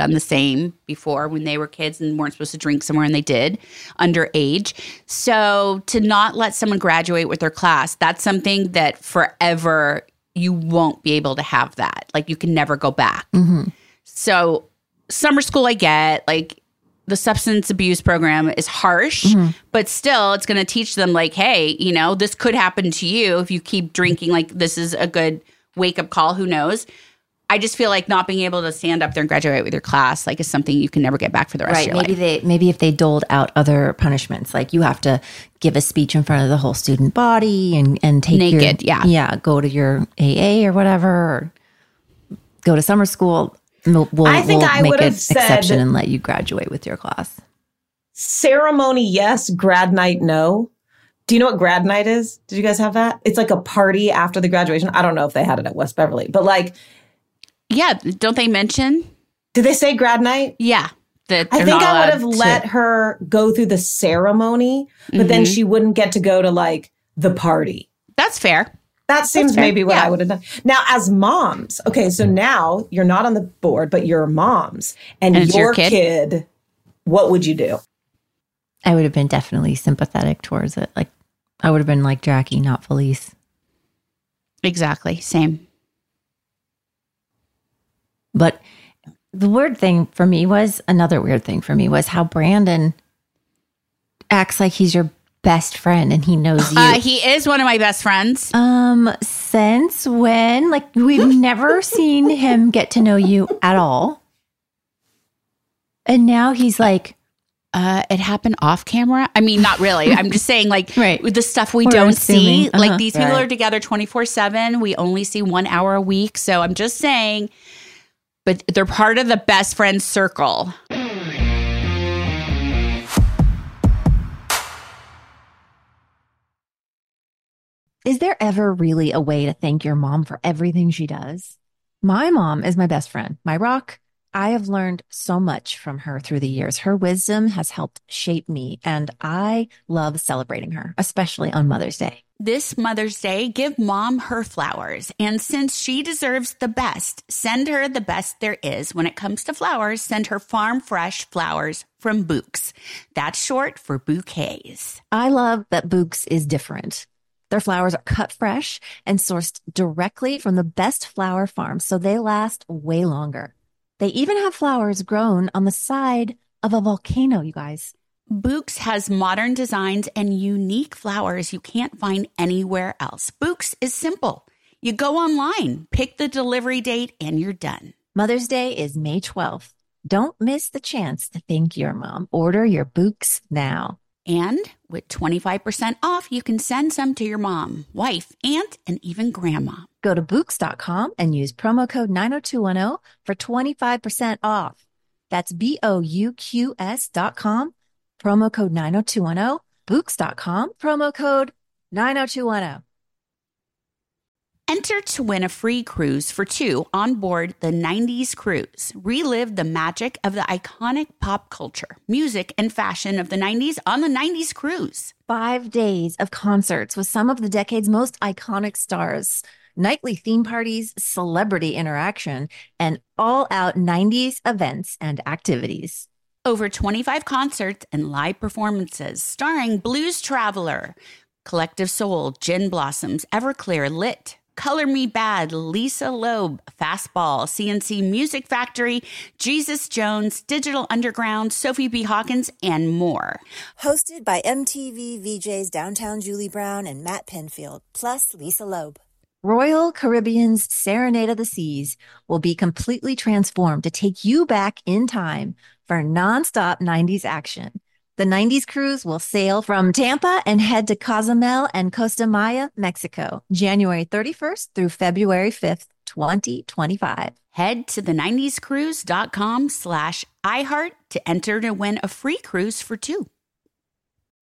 B: done the same before when they were kids and weren't supposed to drink somewhere and they did underage. So to not let someone graduate with their class, that's something that forever you won't be able to have that. Like you can never go back.
J: Mm-hmm.
B: So summer school, I get like the substance abuse program is harsh,
J: Mhm.
B: but still it's going to teach them like, hey, you know, this could happen to you if you keep drinking. Like this is a good wake up call. Who knows? I just feel like not being able to stand up there and graduate with your class like is something you can never get back for the rest
J: right
B: of your
J: maybe
B: life.
J: they maybe if they doled out other punishments like you have to give a speech in front of the whole student body and and take your-
B: Naked, yeah.
J: yeah go to your aa or whatever or go to summer school we'll, we'll,
K: I think
J: we'll
K: I
J: make
K: would
J: an
K: have said-
J: exception and let you graduate with your class.
K: Ceremony yes. Grad night no. Do you know what grad night is? Did you guys have that? It's like a party after the graduation. I don't know if they had it at west beverly but like
B: yeah don't they mention
K: did they say grad night
B: yeah that
K: i think i would
B: allowed
K: have
B: to-
K: let her go through the ceremony but then
B: Mhm.
K: she wouldn't get to go to like the party
B: That's fair.
K: that seems
B: fair,
K: maybe what
B: yeah.
K: I would have done. Now, as moms, okay, so now you're not on the board, but you're moms, and,
B: And
K: your
B: your kid?
K: kid. What would you do?
J: i would have been definitely sympathetic towards it like i would have been like jackie not felice
B: Exactly. Same.
J: But the weird thing for me was another weird thing for me was how Brandon acts like he's your best friend and he knows you.
B: Uh, he is one of my best friends.
J: um, since when? Like we've never seen him get to know you at all. And now he's like,
B: Uh, it happened off camera. I mean, not really. I'm just saying, like,
J: Right.
B: with the stuff we
J: We're
B: don't
J: assuming.
B: see.
J: Uh-huh.
B: Like, these people are together 24 7. We only see one hour a week. So I'm just saying, but they're part of the best friend circle.
J: Is there ever really a way to thank your mom for everything she does? My mom is my best friend, my rock. I have learned so much from her through the years. Her wisdom has helped shape me, and I love celebrating her, especially on Mother's Day.
B: This Mother's Day, give mom her flowers. And since she deserves the best, send her the best there is. When it comes to flowers, send her farm fresh flowers from Bouqs. That's short for bouquets.
J: I love that Bouqs is different. Their flowers are cut fresh and sourced directly from the best flower farms, so they last way longer. They even have flowers grown on the side of a volcano, you guys.
B: Bouqs has modern designs and unique flowers you can't find anywhere else. Bouqs is simple. You go online, pick the delivery date, and you're done.
J: Mother's Day is May 12th. Don't miss the chance to thank your mom. Order your Bouqs now.
B: And with 25% off, you can send some to your mom, wife, aunt, and even grandma.
J: Go to Bouqs.com and use promo code 90210 for 25% off. That's B O U Q S dot com, promo code 90210, Bouqs.com, promo code 90210.
B: Enter to win a free cruise for two on board the 90s cruise. Relive the magic of the iconic pop culture, music, and fashion of the 90s on the 90s cruise.
J: Five days of concerts with some of the decade's most iconic stars, nightly theme parties, celebrity interaction, and all out 90s events and activities.
B: Over 25 concerts and live performances starring Blues Traveler, Collective Soul, Gin Blossoms, Everclear, Lit, Color Me Badd, Lisa Loeb, Fastball, C+C Music Factory, Jesus Jones, Digital Underground, Sophie B. Hawkins, and more.
O: Hosted by MTV VJs Downtown Julie Brown and Matt Pinfield, plus Lisa Loeb.
A: Royal Caribbean's Serenade of the Seas will be completely transformed to take you back in time for nonstop 90s action. The 90s cruise will sail from Tampa and head to Cozumel and Costa Maya, Mexico, January 31st through February 5th, 2025.
B: Head to the 90scruise.com slash iHeart to enter to win a free cruise for two.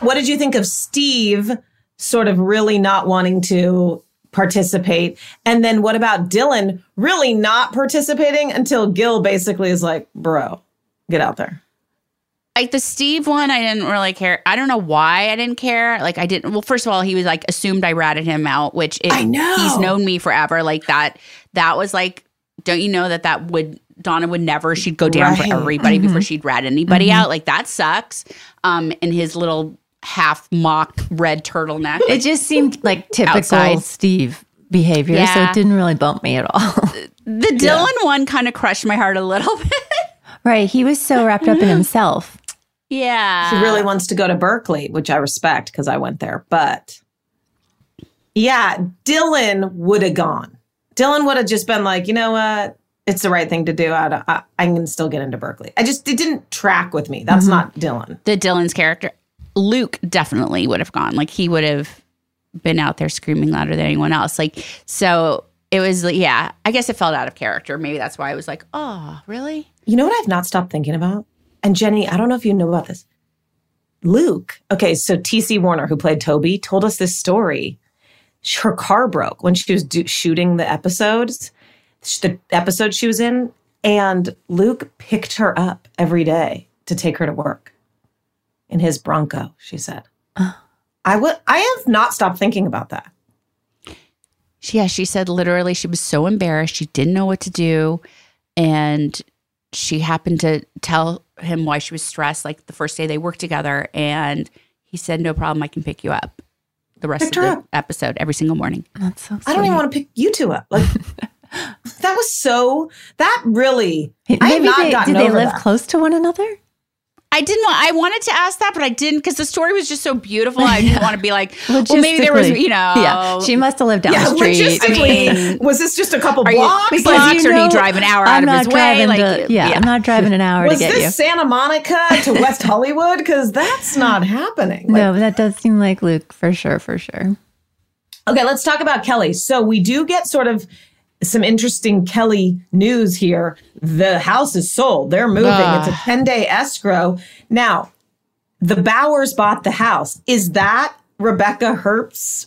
K: What did you think of Steve sort of really not wanting to participate? And then what about Dylan really not participating until Gil basically is like, bro, get out there?
B: Like the Steve one, I didn't really care. I don't know why I didn't care. Like I didn't. Well, first of all, he was like assumed I ratted him out, which it,
K: I know.
B: he's known me forever. Like that. That was like, don't you know that that would Donna would never. She'd go down
K: Right.
B: for everybody before
K: Mhm.
B: she'd rat anybody
K: Mhm.
B: out. Like that sucks. Um, in his little half mock red turtleneck.
J: It just seemed like typical
B: Outside.
J: Steve behavior, so it didn't really bump me at all.
B: The Dylan one kind of crushed my heart a little bit.
J: right. He was so wrapped up in himself.
B: Yeah.
K: He really wants to go to Berkeley, which I respect because I went there. But yeah, Dylan would have gone. Dylan would have just been like, you know what? It's the right thing to do. I, I, I can still get into Berkeley. I just, it didn't track with me. That's
B: Mhm.
K: not Dylan.
B: the Dylan's character. Luke definitely would have gone. Like he would have been out there screaming louder than anyone else. Like so it was yeah, I guess it felt out of character. Maybe that's why I was like, "Oh, really?"
K: You know what I've not stopped thinking about? And Jennie, I don't know if you know about this. Luke, okay, so TC Warner, who played Toby, told us this story. Her car broke when she was do- shooting the episodes, the episode she was in, and Luke picked her up every day to take her to work in his Bronco, she said. Uh-huh. I would I have not stopped thinking about that.
B: She, yeah, she said literally she was so embarrassed. She didn't know what to do. And she happened to tell him why she was stressed, like the first day they worked together. And he said, No problem, I can pick you up the rest
K: Picked
B: of the
K: up.
B: episode every single morning.
J: That's so
K: I don't even want to pick you two up. Like That was so. That really. I have
J: Maybe
K: not
J: they,
K: gotten
J: did they
K: over
J: live
K: that.
J: close to one another?
B: I didn't want. I wanted to ask that, but I didn't because the story was just so beautiful. I didn't want to be like, well, maybe there was, you know,
J: Yeah, she must have lived down
K: Yeah,
J: the street.
K: logistically, was this just a couple
B: Are you-
K: blocks?
B: because
K: Like,
B: blocks or do you drive an hour
J: I'm
B: out of his way?
J: driving
B: Like,
J: to- yeah,
B: yeah.
J: I'm not driving an hour
K: was
J: to get
K: this
J: you.
K: Santa Monica to West Hollywood? Because that's not happening. Like,
J: no, that does seem like Luke for sure, for sure.
K: Okay, let's talk about Kelly. So we do get sort of some interesting Kelly news here. The house is sold. They're moving.
B: Ah.
K: It's a 10 day escrow. Now, the Bowers bought the house. Is that Rebecca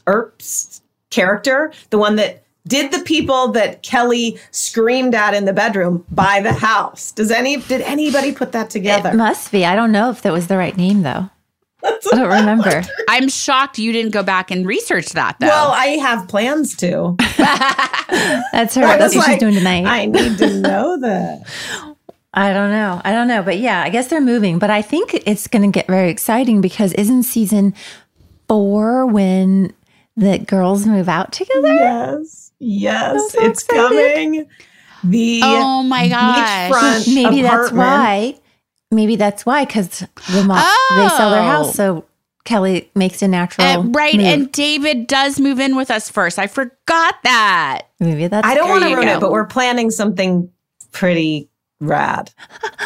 K: Earp's character? The one that did the people that Kelly screamed at in the bedroom buy the house? Does any did anybody put that together?
J: It must be. I don't know if that was the right name though. I don't remember.
B: I'm shocked you didn't go back and research that though.
K: well, I have plans to.
J: That's her.
K: I
J: That's what
K: like,
J: she's doing tonight.
K: I need to know that.
J: I don't know. I don't know. But yeah, I guess they're moving. But I think it's going to get very exciting because isn't season four when the girls move out together?
K: Yes. Yes.
J: so
K: it's
J: excited.
K: coming. The
B: Oh my gosh.
K: beachfront
J: Maybe that's why. Maybe that's why because the mom they sell their house, so Kelly makes a natural
B: Uh, right,
J: move.
B: and David does move in with us first. I forgot that.
J: maybe that's.
K: I don't want to ruin
B: go.
K: it, but we're planning something pretty rad.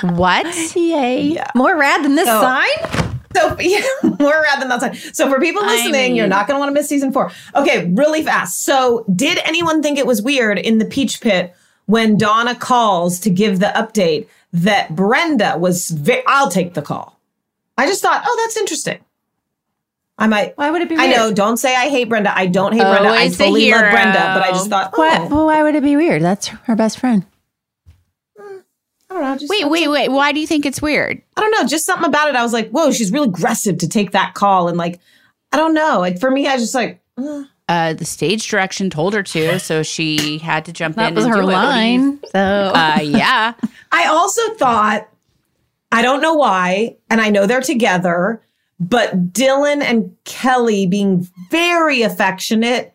B: What?
J: Yay!
K: Yeah.
J: More rad than this
K: So-
J: sign.
K: So yeah, more rad than that sign. So for people
B: I
K: listening, you're not going to want to miss season four. Okay, really fast. So did anyone think it was weird in the Peach Pit when Donna calls to give the update that Brenda was? Ve- I'll take the call. I just thought, oh, that's interesting. I might.
J: Why would it be?
K: I know. Don't say I hate Brenda. I don't hate Brenda. I totally love. Brenda. But I just thought, oh,
J: Why, well, why would it be weird? That's her best friend.
K: I don't know. Just
B: Wait, wait, wait. Why do you think it's weird?
K: I don't know. Just something about it. I was like, whoa, she's real aggressive to take that call. And like, I don't know. Like, for me, I was just like, uh,
B: Uh, the stage direction told her to, so she had to jump
J: That
B: in.
J: was
B: and
J: her
B: do it. What do you-
J: line. So
B: Uh, yeah.
K: I also thought, I don't know why, and I know they're together, but Dylan and Kelly being very affectionate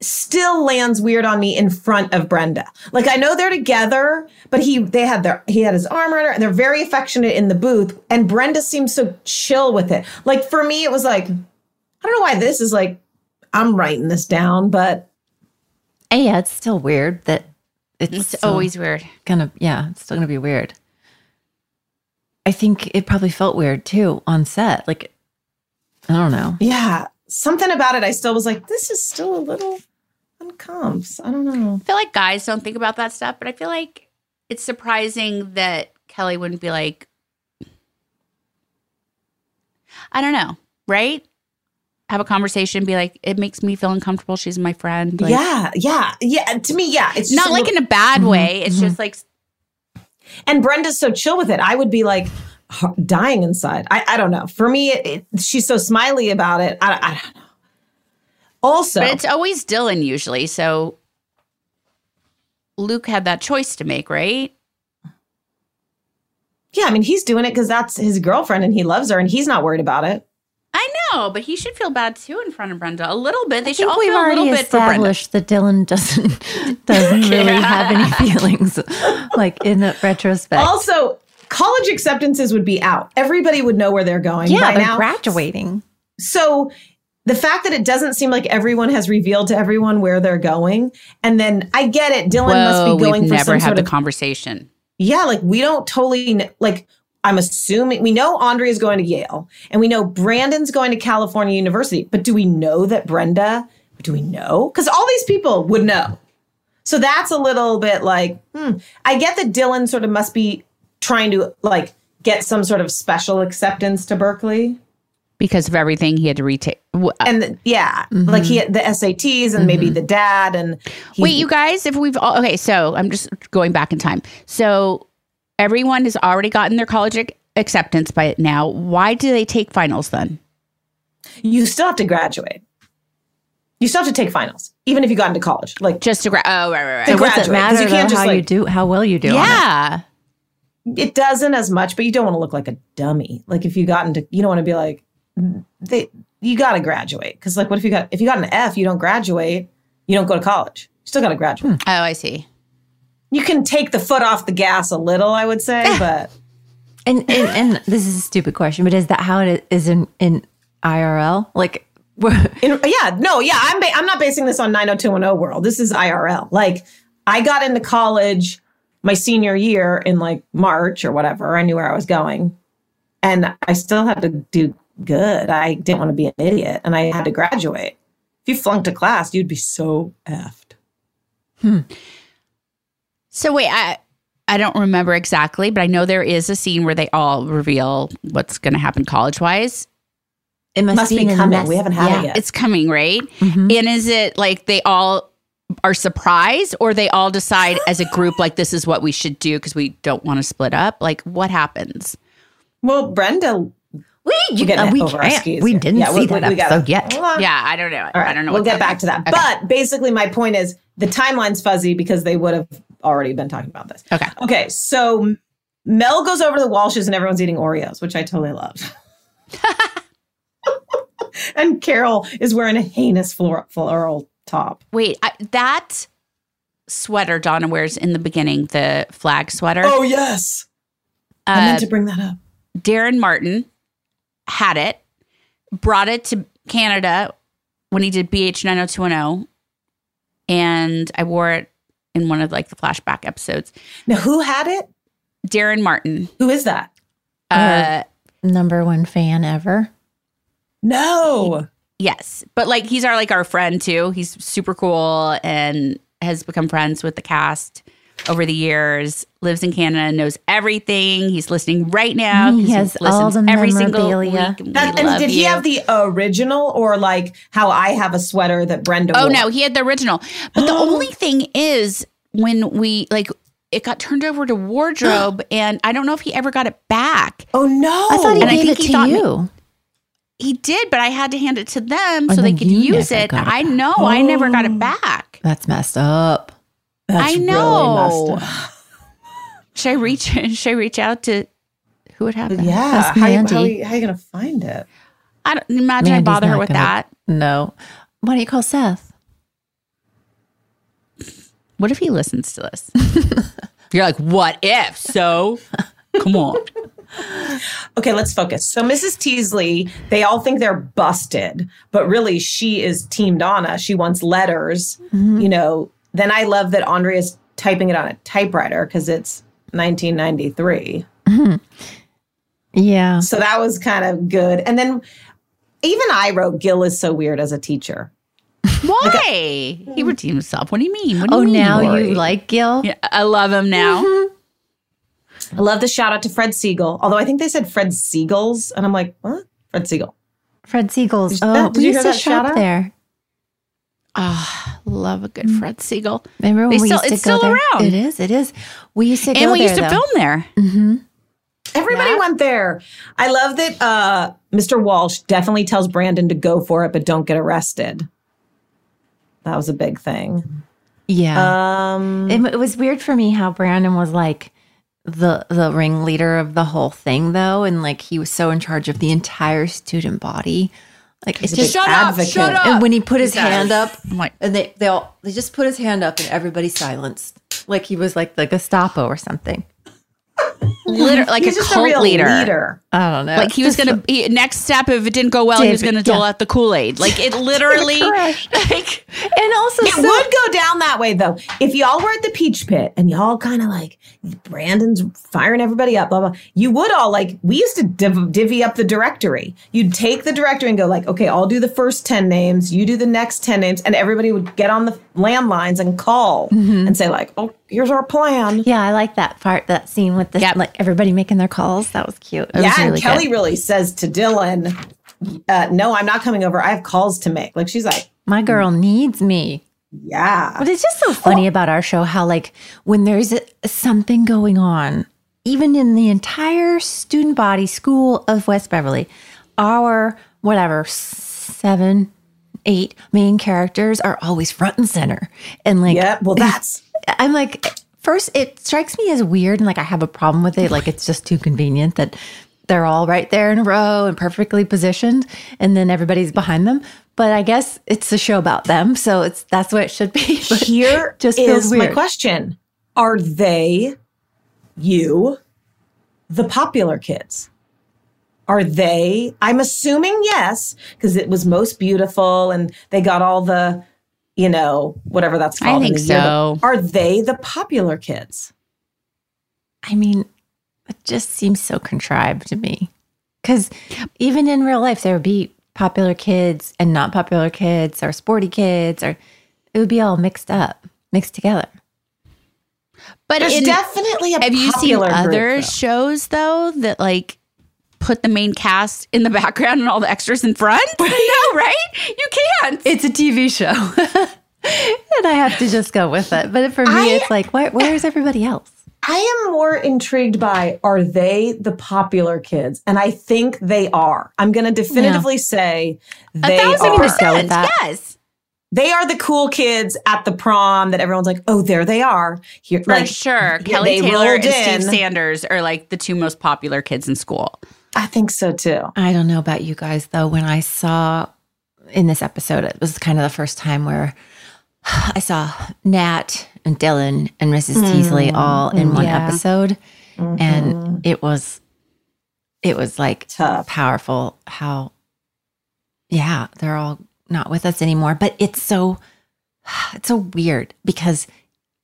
K: still lands weird on me in front of Brenda. Like I know they're together, but he they had their he had his arm around her and they're very affectionate in the booth and Brenda seems so chill with it. Like for me it was like I don't know why this is like I'm writing this down, but
J: And yeah, it's still weird that it's,
B: It's always weird.
J: gonna. Yeah, it's still gonna be weird. I think it probably felt weird too on set. Like I don't know.
K: yeah, something about it I still was like this is still a little uncomfs. I don't know.
B: I feel like guys don't think about that stuff, but I feel like it's surprising that Kelly wouldn't be like, I don't know, right? Have a conversation, be like, it makes me feel uncomfortable. She's my friend. Like,
K: yeah, yeah, yeah. To me, yeah, it's
B: Not like
K: little-
B: in a bad
J: Mm-hmm,
B: way. It's just like,
K: And Brenda's so chill with it. I would be like dying inside. I, I don't know. For me, it, it- she's so smiley about it. I, I don't know. Also,
B: but it's always Dylan usually. So Luke had that choice to make, right?
K: yeah, I mean, he's doing it because that's his girlfriend and he loves her and he's not worried about it.
B: I know, but he should feel bad too in front of Brenda. A little bit. They
J: I
B: should
J: think
B: all
J: we've
B: feel a little
J: already
B: bit for Brenda.
J: established that Dylan doesn't doesn't really have any feelings, like in the retrospect.
K: Also, college acceptances would be out. Everybody would know where they're going
J: yeah,
K: by
J: they're
K: now.
J: graduating.
K: So the fact that it doesn't seem like everyone has revealed to everyone where they're going, and then I get it. Dylan must be going
B: we've
K: for
B: never
K: some
B: had
K: sort
B: the
K: of
B: conversation.
K: yeah, like we don't totally kn- like. I'm assuming we know Andre is going to Yale, and we know Brandon's going to California University. But do we know that Brenda? Do we know? Because all these people would know. So that's a little bit like, hmm. I get that Dylan sort of must be trying to like get some sort of special acceptance to Berkeley.
B: Because of everything he had to retake. Uh,
K: And the- yeah, like he had the SATs and maybe the dad and he-
B: Wait, you guys, if we've all okay, so I'm just going back in time. So everyone has already gotten their college ac- acceptance by now. Why do they take finals then?
K: you still have to graduate. You still have to take finals, even if you got into college. Like
B: Just to gra- oh right right right.
K: To
J: So what's it
K: graduate, 'cause
J: matter
K: you can't
J: though,
K: just,
J: how you do, how well you do? on it?
B: yeah.
K: it doesn't as much, but you don't want to look like a dummy. Like if you got into, you don't want to be like, they, you got to graduate. Cause like, what if you got, if you got an F, you don't graduate, you don't go to college. You still got to graduate. Hmm.
B: Oh, I see.
K: You can take the foot off the gas a little, I would say, but
J: And, and and this is a stupid question, but is that how it is in in IRL? Like,
K: in, yeah, no, yeah. I'm ba- I'm not basing this on 90210 world. This is IRL. Like, I got into college my senior year in like March or whatever. I knew where I was going, and I still had to do good. I didn't want to be an idiot, and I had to graduate. If you flunked a class, you'd be so effed. Hmm.
B: So wait, I I don't remember exactly, but I know there is a scene where they all reveal what's going to happen college wise.
J: it must,
K: Must be
J: in the
K: coming. We haven't had
J: yeah.
K: it yet.
B: It's coming, right?
J: Mhm.
B: And is it like they all are surprised or they all decide as a group like this is what we should do because we don't want to split up? Like what happens?
K: Well, Brenda,
J: We,
K: we're
J: you,
K: getting
J: uh, we can't. We didn't
K: Yeah,
J: see
K: we-
J: that
K: we gotta-
J: episode yet.
B: Yeah, I don't know.
K: All right,
B: I don't know.
K: We'll get back to that.
B: Okay.
K: But basically, my point is the timeline's fuzzy because they would have already been talking about this.
B: Okay.
K: Okay. So Mel goes over to the Walshes and everyone's eating Oreos, which I totally love. and Carol is wearing a heinous floral, floral top.
B: Wait, I, that sweater Donna wears in the beginning, the flag sweater.
K: Oh, yes. I
B: uh,
K: meant to bring that up.
B: Darren Martin had it, brought it to Canada when he did BH 90210, and I wore it in one of like the flashback episodes.
K: Now, who had it?
B: Darren Martin.
K: Who is that?
B: Uh,
J: Number one fan ever.
K: No.
B: yes, but like he's our like our friend too. He's super cool and has become friends with the cast over the years. Lives in Canada, and knows everything. He's listening right now.
J: He
B: 'cause
J: has all the
B: every single
J: memorabilia.
B: week. We
K: And, and
B: love
K: did he have the original or like how I have a sweater that Brenda
B: Oh
K: wore?
B: no, he had the original. But the only thing is when we like it got turned over to wardrobe and I don't know if he ever got it back.
K: Oh no.
J: I thought he
B: And I
J: gave
B: think
J: it
B: he
J: to
B: thought-
J: you.
B: He did, but I had to hand it to them
J: And
B: so they could use it.
J: it
B: I
J: back.
B: know, I never got
K: Oh.
B: it back.
J: That's messed up.
K: That's
B: I
K: really
B: know.
K: messed up.
B: Should I reach should I reach out to who would have that?
K: Yeah.
J: Ask
K: How, you-
J: Mandy.
K: how, you- how you gonna find it?
B: I don't imagine I
J: Mandy's
B: bother her with
J: gonna-
B: that.
J: No. Why don't you call Seth?
B: What if he listens to this? You're like, what if? So come on.
K: Okay, let's focus. So Mrs. Teasley, they all think they're busted, but really she is Team Donna. She wants letters. Mm-hmm. You know, then I love that Andrea's typing it on a typewriter because it's 1993.
J: Yeah.
K: So that was kind of good. And then even I wrote Gil is so weird as a teacher.
B: Why? he redeemed himself. What do you mean? What do
J: Oh,
B: mean?
J: now
K: Lori?
J: you like Gil?
B: Yeah, I love him now. Mm-hmm.
K: I love the shout out to Fred Segal, although I think they said Fred Segals, and I'm like, what? Fred Segal.
J: Fred Segal's.
K: Did you-
J: Oh,
K: did
J: we
K: you
J: used
K: hear
J: to
K: that shout
J: shop
K: out?
J: there.
B: Ah, love a good Fred Segal.
J: Remember when
B: They
J: we
B: still-
J: used to
B: it's
J: go
B: still
J: there?
B: around.
J: It is. It is. We used to go
B: And we
J: there,
B: used to
J: though.
B: film there.
J: Mm-hmm.
K: Everybody went there. I love that uh, Mr. Walsh definitely tells Brandon to go for it, but don't get arrested. That was a big thing.
J: Yeah.
K: Um,
J: it, it was weird for me how Brandon was like the the ringleader of the whole thing, though, and like he was so in charge of the entire student body. Like it's just
K: Shut up, advocate. shut up,
J: And when he put his
B: says.
J: hand up,
B: I'm like,
J: and they they all they just put his hand up, and everybody silenced, like he was like the Gestapo or something.
B: Literally like
K: he's
B: a
K: just
B: cult
K: a real
B: leader.
K: leader.
J: I don't know.
B: Like he was gonna he, next step if it didn't go well, he was gonna dole
J: yeah.
B: out the Kool Aid. Like it literally, like
J: and also
K: It
J: so-
K: would go down that way though. If y'all were at the Peach Pit and y'all kind of like Brandon's firing everybody up, blah blah. You would all like we used to div- divvy up the directory. You'd take the directory and go like, okay, I'll do the first ten names, you do the next ten names, and everybody would get on the landlines and call mm-hmm. and say like, oh, here's our plan.
J: Yeah, I like that part, that scene with the
B: Yep.
J: like everybody making their calls. That was cute. It
K: yeah,
J: was
K: and Kelly
J: good.
K: really says to Dylan, uh, "No, I'm not coming over. I have calls to make." Like she's like,
J: My girl needs me.
K: "Yeah."
J: But it's just so funny about our show how, like, when there's a, something going on, even in the entire student body school of West Beverly, our whatever seven, eight main characters are always front and center. And like,
K: Yeah, well, that's
J: I'm like, first, it strikes me as weird and like I have a problem with it. Like, it's just too convenient that they're all right there in a row and perfectly positioned, and then everybody's behind them. But I guess it's a show about them, so it's that's what it should be. But
K: Here
J: just
K: is my question: Are they you, the popular kids? Are they? I'm assuming yes, because it was most beautiful, and they got all the, you know, whatever that's called. in
B: think
K: the year.
B: so.
K: Are they the popular kids?
J: I mean, it just seems so contrived to me. Because even in real life, there would be popular kids and not popular kids, or sporty kids, or it would be all mixed up, mixed together.
B: But
K: There's
B: in-
K: definitely a
B: have you seen
K: popular group,
B: other
K: though.
B: shows though that like put the main cast in the background and all the extras in front? no, right? You can't.
J: It's a TV show. and I have to just go with it. But for me,
K: I-
J: it's like, where, where's everybody else?
K: I am more intrigued by are they the popular kids? And I think they are. I'm going to definitively say they
B: thousand
K: are.
B: percent, yes.
K: They are the cool kids at the prom that everyone's like, oh, there they are. Here,
B: For
K: like,
B: sure. Kelly Taylor
K: rolled
B: and Steve. Sanders are like the two most popular kids in school.
K: I think so too.
J: I don't know about you guys though. When I saw in this episode, it was kind of the first time where I saw Nat and Dylan and Mrs. Teasley mm. all in mm, one
K: yeah.
J: episode, and mm-hmm. it was it was like powerful how yeah they're all not with us anymore. But it's so it's so weird because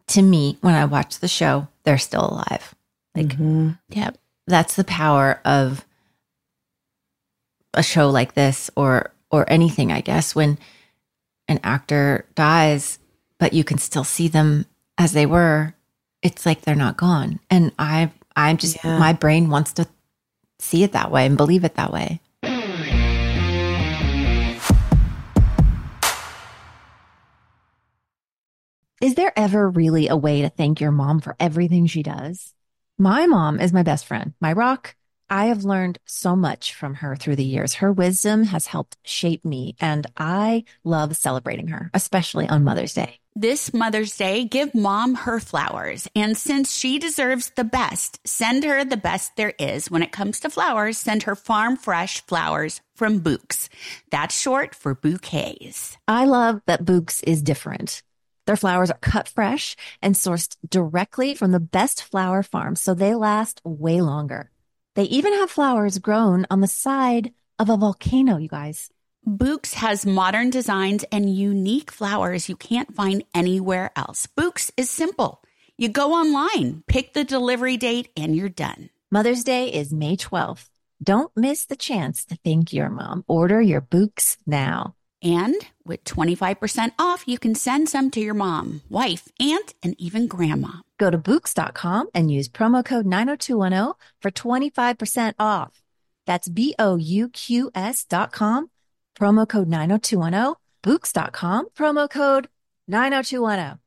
J: to me when I watch the show, they're still alive. Like
B: mm-hmm.
J: yeah, that's the power of a show like this or or anything i guess when an actor dies but you can still see them as they were it's like they're not gone and i i'm just
K: Yeah.
J: my brain wants to see it that way and believe it that way
A: Is there ever really a way to thank your mom for everything she does? My mom is my best friend, my rock. I have learned so much from her through the years. Her wisdom has helped shape me, and I love celebrating her, especially on Mother's Day.
B: This Mother's Day, give mom her flowers. And since she deserves the best, send her the best there is. When it comes to flowers, send her farm fresh flowers from Bouqs. That's short for bouquets.
A: I love that Bouqs is different. Their flowers are cut fresh and sourced directly from the best flower farms, so they last way longer. They even have flowers grown on the side of a volcano, you guys.
B: Bouqs has modern designs and unique flowers you can't find anywhere else. Bouqs is simple. You go online, pick the delivery date, and you're done.
A: Mother's Day is May 12th. Don't miss the chance to thank your mom. Order your Bouqs now.
B: And with 25% off, you can send some to your mom, wife, aunt, and even grandma.
A: Go to Bouqs.com and use promo code 90210 for 25% off. That's B O U Q S dot com, promo code 90210, Bouqs.com, promo code 90210.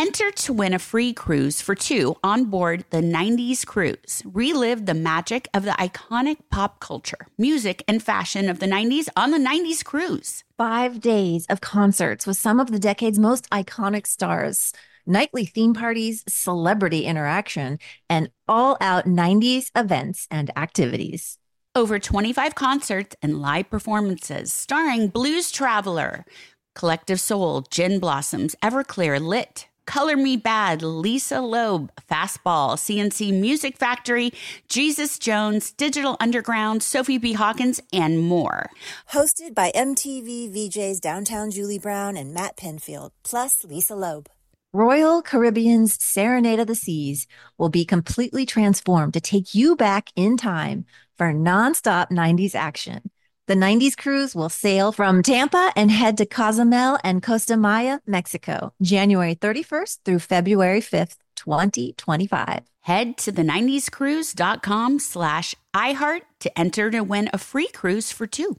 B: Enter to win a free cruise for two on board the 90s cruise. Relive the magic of the iconic pop culture, music, and fashion of the 90s on the 90s cruise.
A: Five days of concerts with some of the decade's most iconic stars, nightly theme parties, celebrity interaction, and all out 90s events and activities.
B: Over 25 concerts and live performances starring Blues Traveler, Collective Soul, Gin Blossoms, Everclear, Lit, Color Me Badd, Lisa Loeb, Fastball, C+C Music Factory, Jesus Jones, Digital Underground, Sophie B. Hawkins, and more.
O: Hosted by MTV VJs Downtown Julie Brown and Matt Pinfield, plus Lisa Loeb.
A: Royal Caribbean's Serenade of the Seas will be completely transformed to take you back in time for nonstop 90s action. The 90s cruise will sail from Tampa and head to Cozumel and Costa Maya, Mexico, January 31st through February 5th, 2025.
B: Head to the 90scruise.com slash iHeart to enter to win a free cruise for two.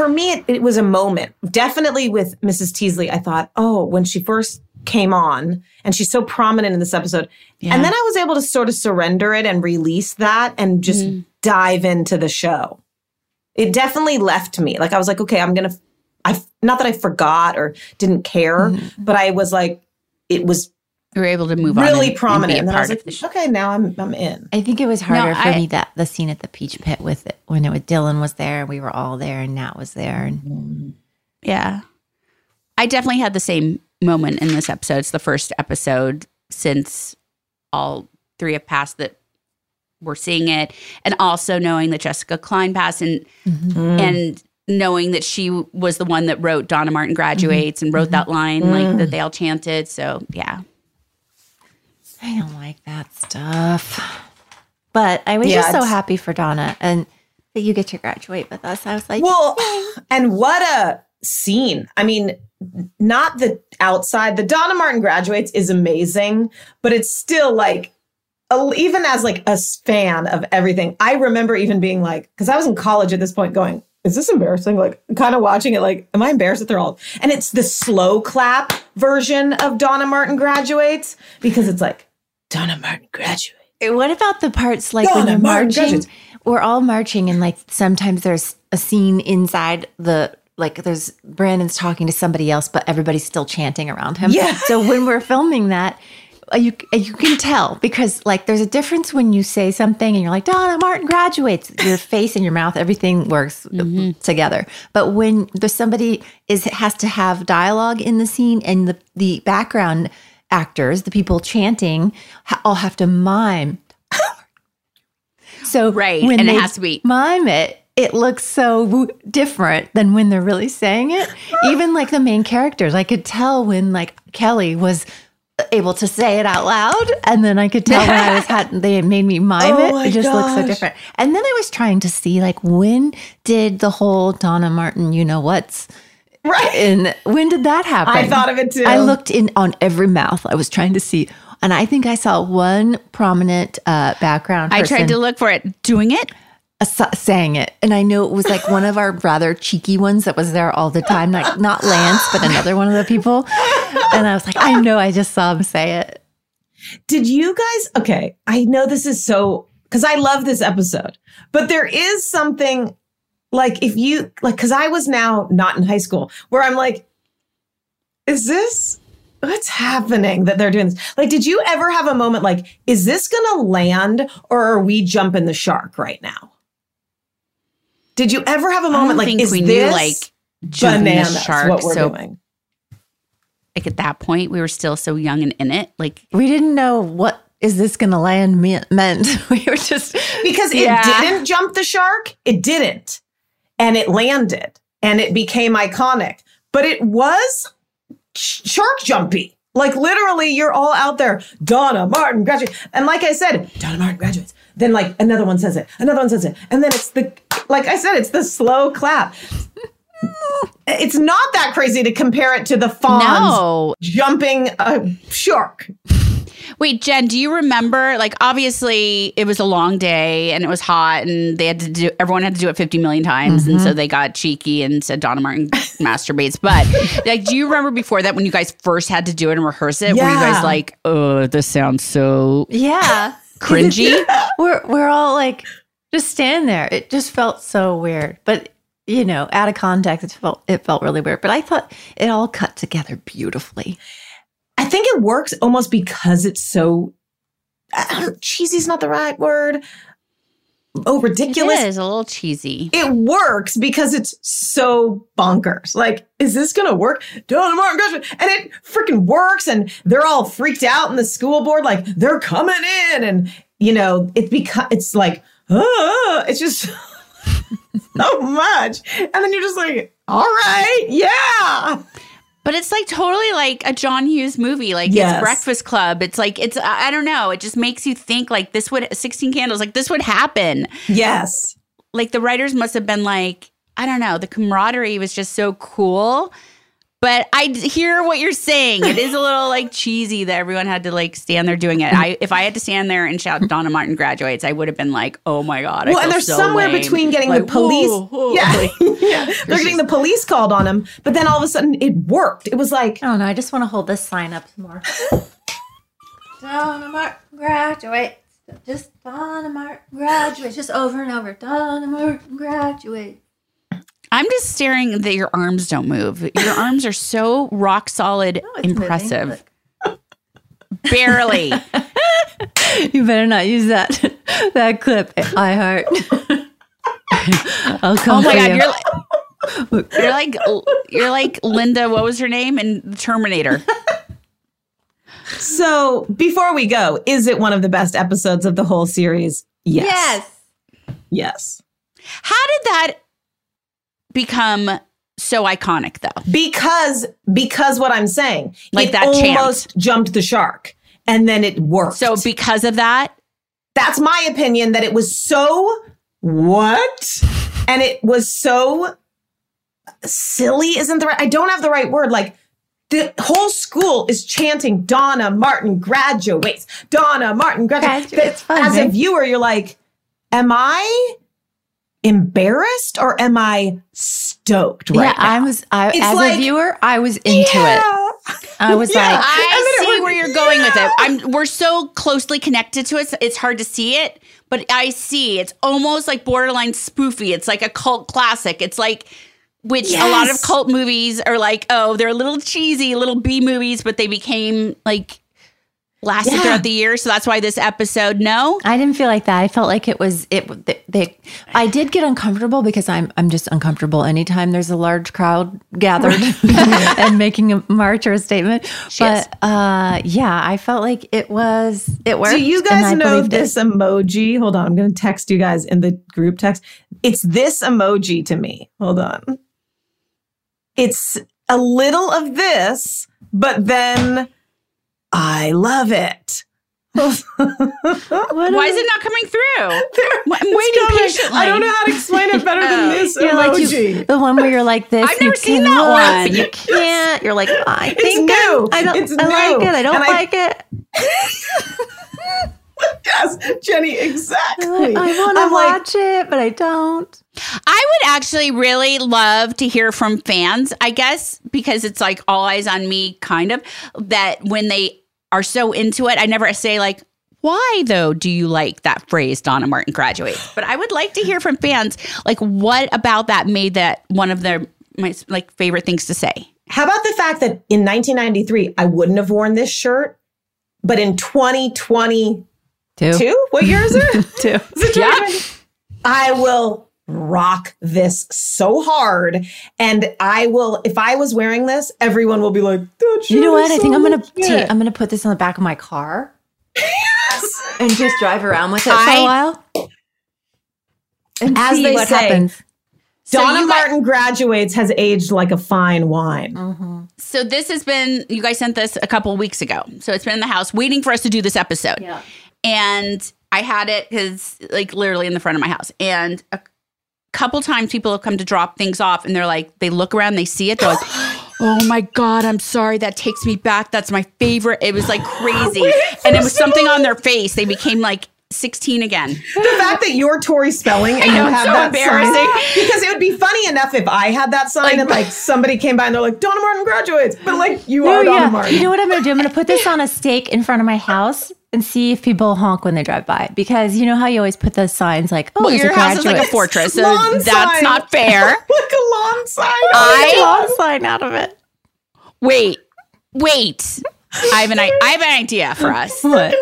K: For me, it, it was a moment. Definitely with Mrs. Teasley, I thought, oh, when she first came on and she's so prominent in this episode. And then I was able to sort of surrender it and release that and just mm. dive into the show. It definitely left me. Like I was like, okay, I'm going to I not that I forgot or didn't care, mm. but I was like it was
B: you were able to move on
K: really
B: and- and
K: prominent.
B: a
K: And, then I was
B: part
K: like, okay, now I'm I'm in.
J: I think it was harder for
B: I-
J: me that the scene at the Peach Pit with it when it was Dylan was there, and we were all there, and Nat was there, and
B: Yeah. I definitely had the same moment in this episode. It's the first episode since all three have passed that we're seeing it. And also knowing that Jessica Klein passed and mm-hmm. and knowing that she was the one that wrote Donna Martin graduates and wrote mm-hmm. that line like that mm. they all chanted. So yeah.
J: I don't like that stuff. But I was
K: Yeah,
J: just so happy for Donna and that you get to graduate with us. I was like,
K: Well, and what a scene. I mean, not the outside. The Donna Martin graduates is amazing, but it's still like even as like a fan of everything. I remember even being like cuz I was in college at this point going, is this embarrassing? Like kind of watching it like am I embarrassed that they're all And it's the slow clap version of Donna Martin graduates because it's like Donna Martin graduates.
J: What about the parts like when
K: Donna
J: they're
K: Martin
J: marching?
K: graduates.
J: We're all marching, and like sometimes there's a scene inside the like there's Brandon's talking to somebody else, but everybody's still chanting around him.
K: Yeah.
J: So when we're filming that, uh, you uh, you can tell because like there's a difference when you say something and you're like Donna Martin graduates. Your face and your mouth, everything works uh, together. But when there's somebody is has to have dialogue in the scene and the the background actors, the people chanting, ha- all have to mime. So
B: Right,
J: when
B: and it
J: they
B: has to be-
J: mime it. It looks so w- different than when they're really saying it. Even like the main characters, I could tell when like Kelly was able to say it out loud, and then I could tell when I was had they made me mime
K: Oh
J: it. It just looks so different. And then I was trying to see like when did the whole Donna Martin, you know what's
K: Right.
J: and when did that happen?
K: I thought of it too.
J: I looked in on every mouth. I was trying to see, and I think I saw one prominent uh, background.
B: I tried to look for it doing it.
J: saying it, and I know it was like one of our rather cheeky ones that was there all the time. Like not Lance, but another one of the people. And I was like, I know, I just saw him say it.
K: Did you guys? Okay, I know this is so because I love this episode, but there is something like if you like because I was now not in high school where I'm like, is this what's happening that they're doing this? Like, did you ever have a moment like, is this gonna land or are we jumping the shark right now? Did you ever have a moment like, is
B: we
K: this
B: knew like jumping the shark
K: what we're
B: so
K: doing?
B: like at that point we were still so young and in it. Like
J: We didn't know what is this going to land me- meant. we were just
K: Because it
J: Yeah.
K: didn't jump the shark, it didn't. And it landed and it became iconic. But it was sh- shark jumpy. Like literally, you're all out there. Donna Martin graduates. And like I said, Donna Martin graduates. Then like another one says it, another one says it. And then it's the like I said, it's the slow clap. It's not that crazy to compare it to the Fonz
B: No.
K: jumping a shark.
B: Wait, Jen, do you remember? Like, obviously, it was a long day and it was hot, and they had to do. Everyone had to do it fifty million times, and so mm-hmm. they got cheeky and said Donna Martin masturbates. But like, do you remember before that when you guys first had to do it and rehearse it? Yeah. Were you guys like, "Oh, this sounds so
J: Yeah.
B: cringy"?
J: we're we're all like just stand there. It just felt so weird. But you know, out of context, it felt it felt really weird. But I thought it all cut together beautifully.
K: I think it works almost because it's so cheesy is not the right word. Oh, ridiculous.
B: It is a little cheesy.
K: It works because it's so bonkers. Like, is this gonna work? Donna Martin and it freaking works, and they're all freaked out in the school board, like they're coming in, and you know, it becomes it's like, ah, it's just so much, and then you're just like, all right, yeah.
B: But it's like totally like a John Hughes movie. Like
K: Yes.
B: it's Breakfast Club. It's like it's I I don't know. It just makes you think like this would 16 candles like this would happen.
K: Yes.
B: Like the writers must have been like I don't know. The camaraderie was just so cool. But I hear what you're saying. It is a little like cheesy that everyone had to like stand there doing it. I if I had to stand there and shout Donna Martin graduates, I would have been like, oh my god. I
K: well, and
B: feel
K: they're
B: so
K: somewhere
B: lame.
K: between getting
B: Like,
K: the police.
B: whoa, whoa.
K: Yeah,
B: Like,
K: yeah. They're getting the police called on them, but then all of a sudden it worked. It was like,
J: oh no, I just want to hold this sign up some more. Donna Martin graduates. Just Donna Martin graduates. Just over and over. Donna Martin graduates.
B: I'm just staring that your arms don't move. Your arms are so rock solid, impressive. Barely.
J: You better not use that that clip. I heart. I'll come
B: Oh my god,
J: you.
B: you're like, you're like you're like Linda. What was her name in Terminator?
K: so before we go, is it one of the best episodes of the whole series? Yes.
J: Yes.
K: Yes.
B: How did that become so iconic, though?
K: Because because what I'm saying,
B: Like that chant.
K: almost jumped the shark, and then it worked.
B: So because of that,
K: that's my opinion. That it was so what, and it was so silly. Isn't the right? I don't have the right word. Like the whole school is chanting Donna Martin graduates. Donna Martin graduates.
J: Graduates,
K: As a viewer, you're like, am I embarrassed or am I stoked right
J: yeah,
K: now?
J: I was. I, as
K: like-
J: a viewer, I was into it. I was
K: Yeah.
J: like,
B: I see where you're going with it. I'm we're so closely connected to it, it's hard to see it, but I see it's almost like borderline spoofy. It's like a cult classic. It's like which a lot of cult movies are like, oh, they're a little cheesy, little B movies, but they became like lasted
J: Yeah.
B: throughout the year. So that's why this episode, no.
J: I didn't feel like that. I felt like it was it. They, they I did get uncomfortable because I'm I'm just uncomfortable anytime there's a large crowd gathered and making a march or a statement.
B: She
J: but uh, yeah, I felt like it was it worked.
K: Do you guys know
J: believed it.
K: this emoji? Hold on, I'm going to text you guys in the group text. It's this emoji to me. Hold on. It's a little of this, but then I love it.
B: Why is it not coming through? I'm waiting
K: coming.
B: patiently.
K: I don't know how to explain it better than
B: Oh.
K: this
J: You're like
K: emoji.
J: you, the one where you're like this.
B: I've
J: you
B: never seen
J: can
B: that
J: look,
B: one.
J: You can't. You're like I
K: It's
J: think
K: new.
J: I, I don't.
K: It's
J: I like it. I don't
K: And I-
J: like it.
K: yes, Jennie, exactly.
J: I want to
K: I'm like,
J: watch it, but I don't.
B: I would actually really love to hear from fans, I guess, because it's like all eyes on me, kind of, that when they are so into it, I never say, like, why though do you like that phrase Donna Martin graduates? But I would like to hear from fans, like, what about that made that one of their my like favorite things to say?
K: How about the fact that in 1993, I wouldn't have worn this shirt, but in 2022,
J: Two.
K: what year is it?
J: Two.
K: Is it 2020? I will rock this so hard. And I will, if I was wearing this, everyone will be like, that
J: You know
K: what?
J: what?
K: is
J: I think I'm gonna
K: legit."
J: ta- I'm gonna put this on the back of my car and just drive around with it for a
K: I-
J: while. And
K: As
J: see
K: they
J: what
K: say,
J: happens.
K: Donna
B: you got-
K: Martin graduates has aged like a fine wine.
J: Mm-hmm.
B: So this has been you guys sent this a couple weeks ago. So it's been in the house waiting for us to do this episode.
J: Yeah.
B: And I had it cuz like literally in the front of my house. And a couple times people have come to drop things off and they're like they look around, they see it, they're like Oh my God, I'm sorry. That takes me back. That's my favorite. It was like crazy. and it was something on their face. They became like 16 again.
K: The fact that you're Tori Spelling and
B: I
K: you have
B: so
K: that
B: embarrassing.
K: sign, because it would be funny enough if I had that sign and like somebody came by and they're like, Donna Martin graduates, but like you
J: No,
K: are Donna
J: yeah.
K: Martin.
J: You know what I'm gonna do? I'm gonna put this on a stake in front of my house and see if people honk when they drive by. Because you know how you always put those signs like, "Oh,
B: Well,
J: there's
B: your
J: a
B: house is like a fortress, so that's
K: sign.
B: not fair.
K: like a lawn sign.
B: I-
J: lawn sign out of it.
B: Wait, wait. I have an I, I have an idea for us.
J: What?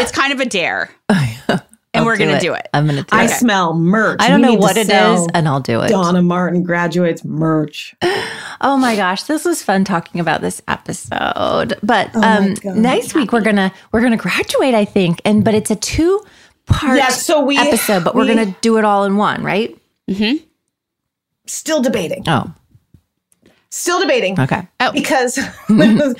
B: It's kind of a dare, and
J: I'll
B: we're
J: do
B: gonna
J: it.
B: do it.
J: I'm gonna do
K: I
J: it.
K: smell merch.
J: I don't
K: We
J: know what it is, and I'll do it.
K: Donna Martin graduates merch.
J: Oh my gosh, this was fun talking about this episode. But
K: Oh
J: um,
K: God.
J: next week we're gonna we're gonna graduate, I think, and but it's a two part
K: Yeah, so we-
J: episode, but we're gonna do it all in one, right? Mm-hmm.
K: Still debating.
J: Oh,
K: Still debating.
J: okay.
B: Oh,
K: because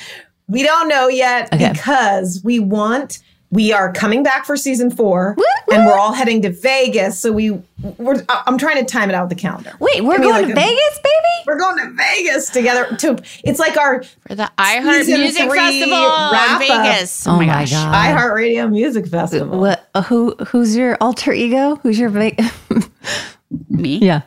K: we don't know yet
J: Okay.
K: because we want we are coming back for season four and we're all heading to Vegas so we we're I- I'm trying to time it out with the calendar.
J: Wait, we're going
K: like
J: to
K: a-
J: Vegas, baby.
K: We're going to Vegas together to it's like our
B: for the iHeart
K: Season
B: Music Festival in
K: wrap-up.
B: Vegas.
J: Oh my gosh.
K: iHeartRadio Music Festival.
J: What? uh, Who? Who's your alter ego? Who's your Ve-
B: Me,
J: yeah?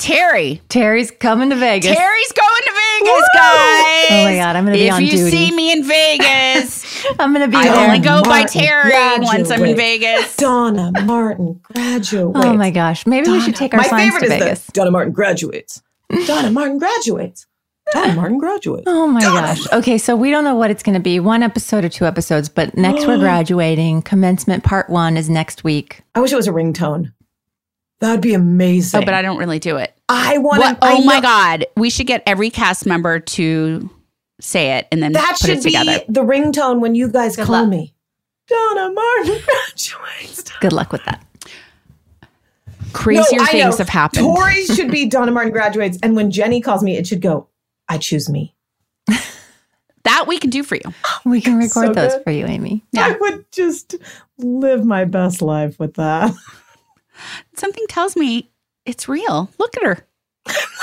B: Terry.
J: Terry's coming to Vegas.
B: Terry's going to Vegas, guys.
J: Oh my God, I'm gonna be
B: if
J: on duty.
B: If you see me in Vegas,
J: I'm gonna be
B: I
J: there.
B: only go by
K: Martin
B: Terry once I'm in. Vegas.
K: Donna Martin graduates.
J: Oh my gosh, maybe we should take our
K: My
J: signs
K: favorite
J: to
K: is
J: Vegas.
K: the Donna Martin graduates. Donna Martin graduates. Donna Martin graduates.
J: Oh my gosh. Okay, so we don't know what it's going to be one episode or two episodes, but next we're graduating. Commencement part one is next week.
K: I wish it was a ringtone. That'd be amazing.
B: Oh, but I don't really do it.
K: I want to.
B: Oh my God. We should get every cast member to say it and then
K: That
B: put
K: should
B: it
K: be
B: together.
K: the ringtone when you guys call
J: luck.
K: me. Donna Martin graduates.
J: Good luck with that.
B: Crazier
K: No,
B: things
K: know.
B: have happened.
K: Tori should be Donna Martin graduates, and when Jennie calls me, it should go. I choose me.
B: that we can do for you.
J: We can record
K: So
J: those
K: good.
J: for you, Amy.
K: I would just live my best life with that.
B: Something tells me it's real. Look at her.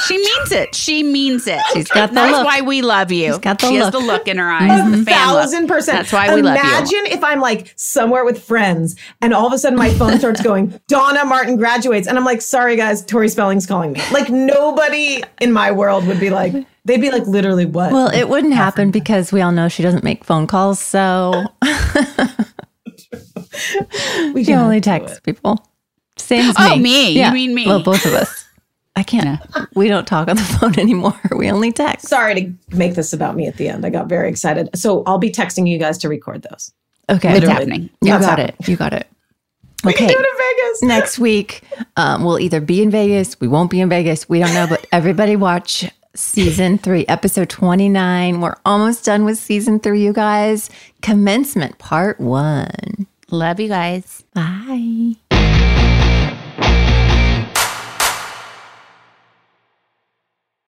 B: She means it. She means it.
J: She's got the
B: That's
J: look.
B: why we love you.
J: She's got the
B: she has
J: look.
B: the look in her eyes.
K: A
B: the fan
K: thousand percent.
B: That's why we love you.
K: Imagine if I'm like somewhere with friends and all of a sudden my phone starts going, Donna Martin graduates. And I'm like, sorry guys, Tori Spelling's calling me. Like nobody in my world would be like, they'd be like, literally what?
J: Well, it wouldn't happen because we all know she doesn't make phone calls, so
K: we
J: she only texts people. Same as me.
B: Oh, me. You mean me.
J: Well, both of us. I can't. We don't talk on the phone anymore. We only text.
K: sorry to make this about me at the end. I got very excited. So I'll be texting you guys to record those.
J: Okay,
B: It's happening.
J: You
K: That's
J: got
K: happening.
J: it. You got it.
K: We can
J: Okay.
K: do it in Vegas.
J: Next week, um, we'll either be in Vegas, we won't be in Vegas. We don't know, but everybody watch season three, episode 29. We're almost done with season three, you guys. Commencement part one.
B: Love you guys.
J: Bye.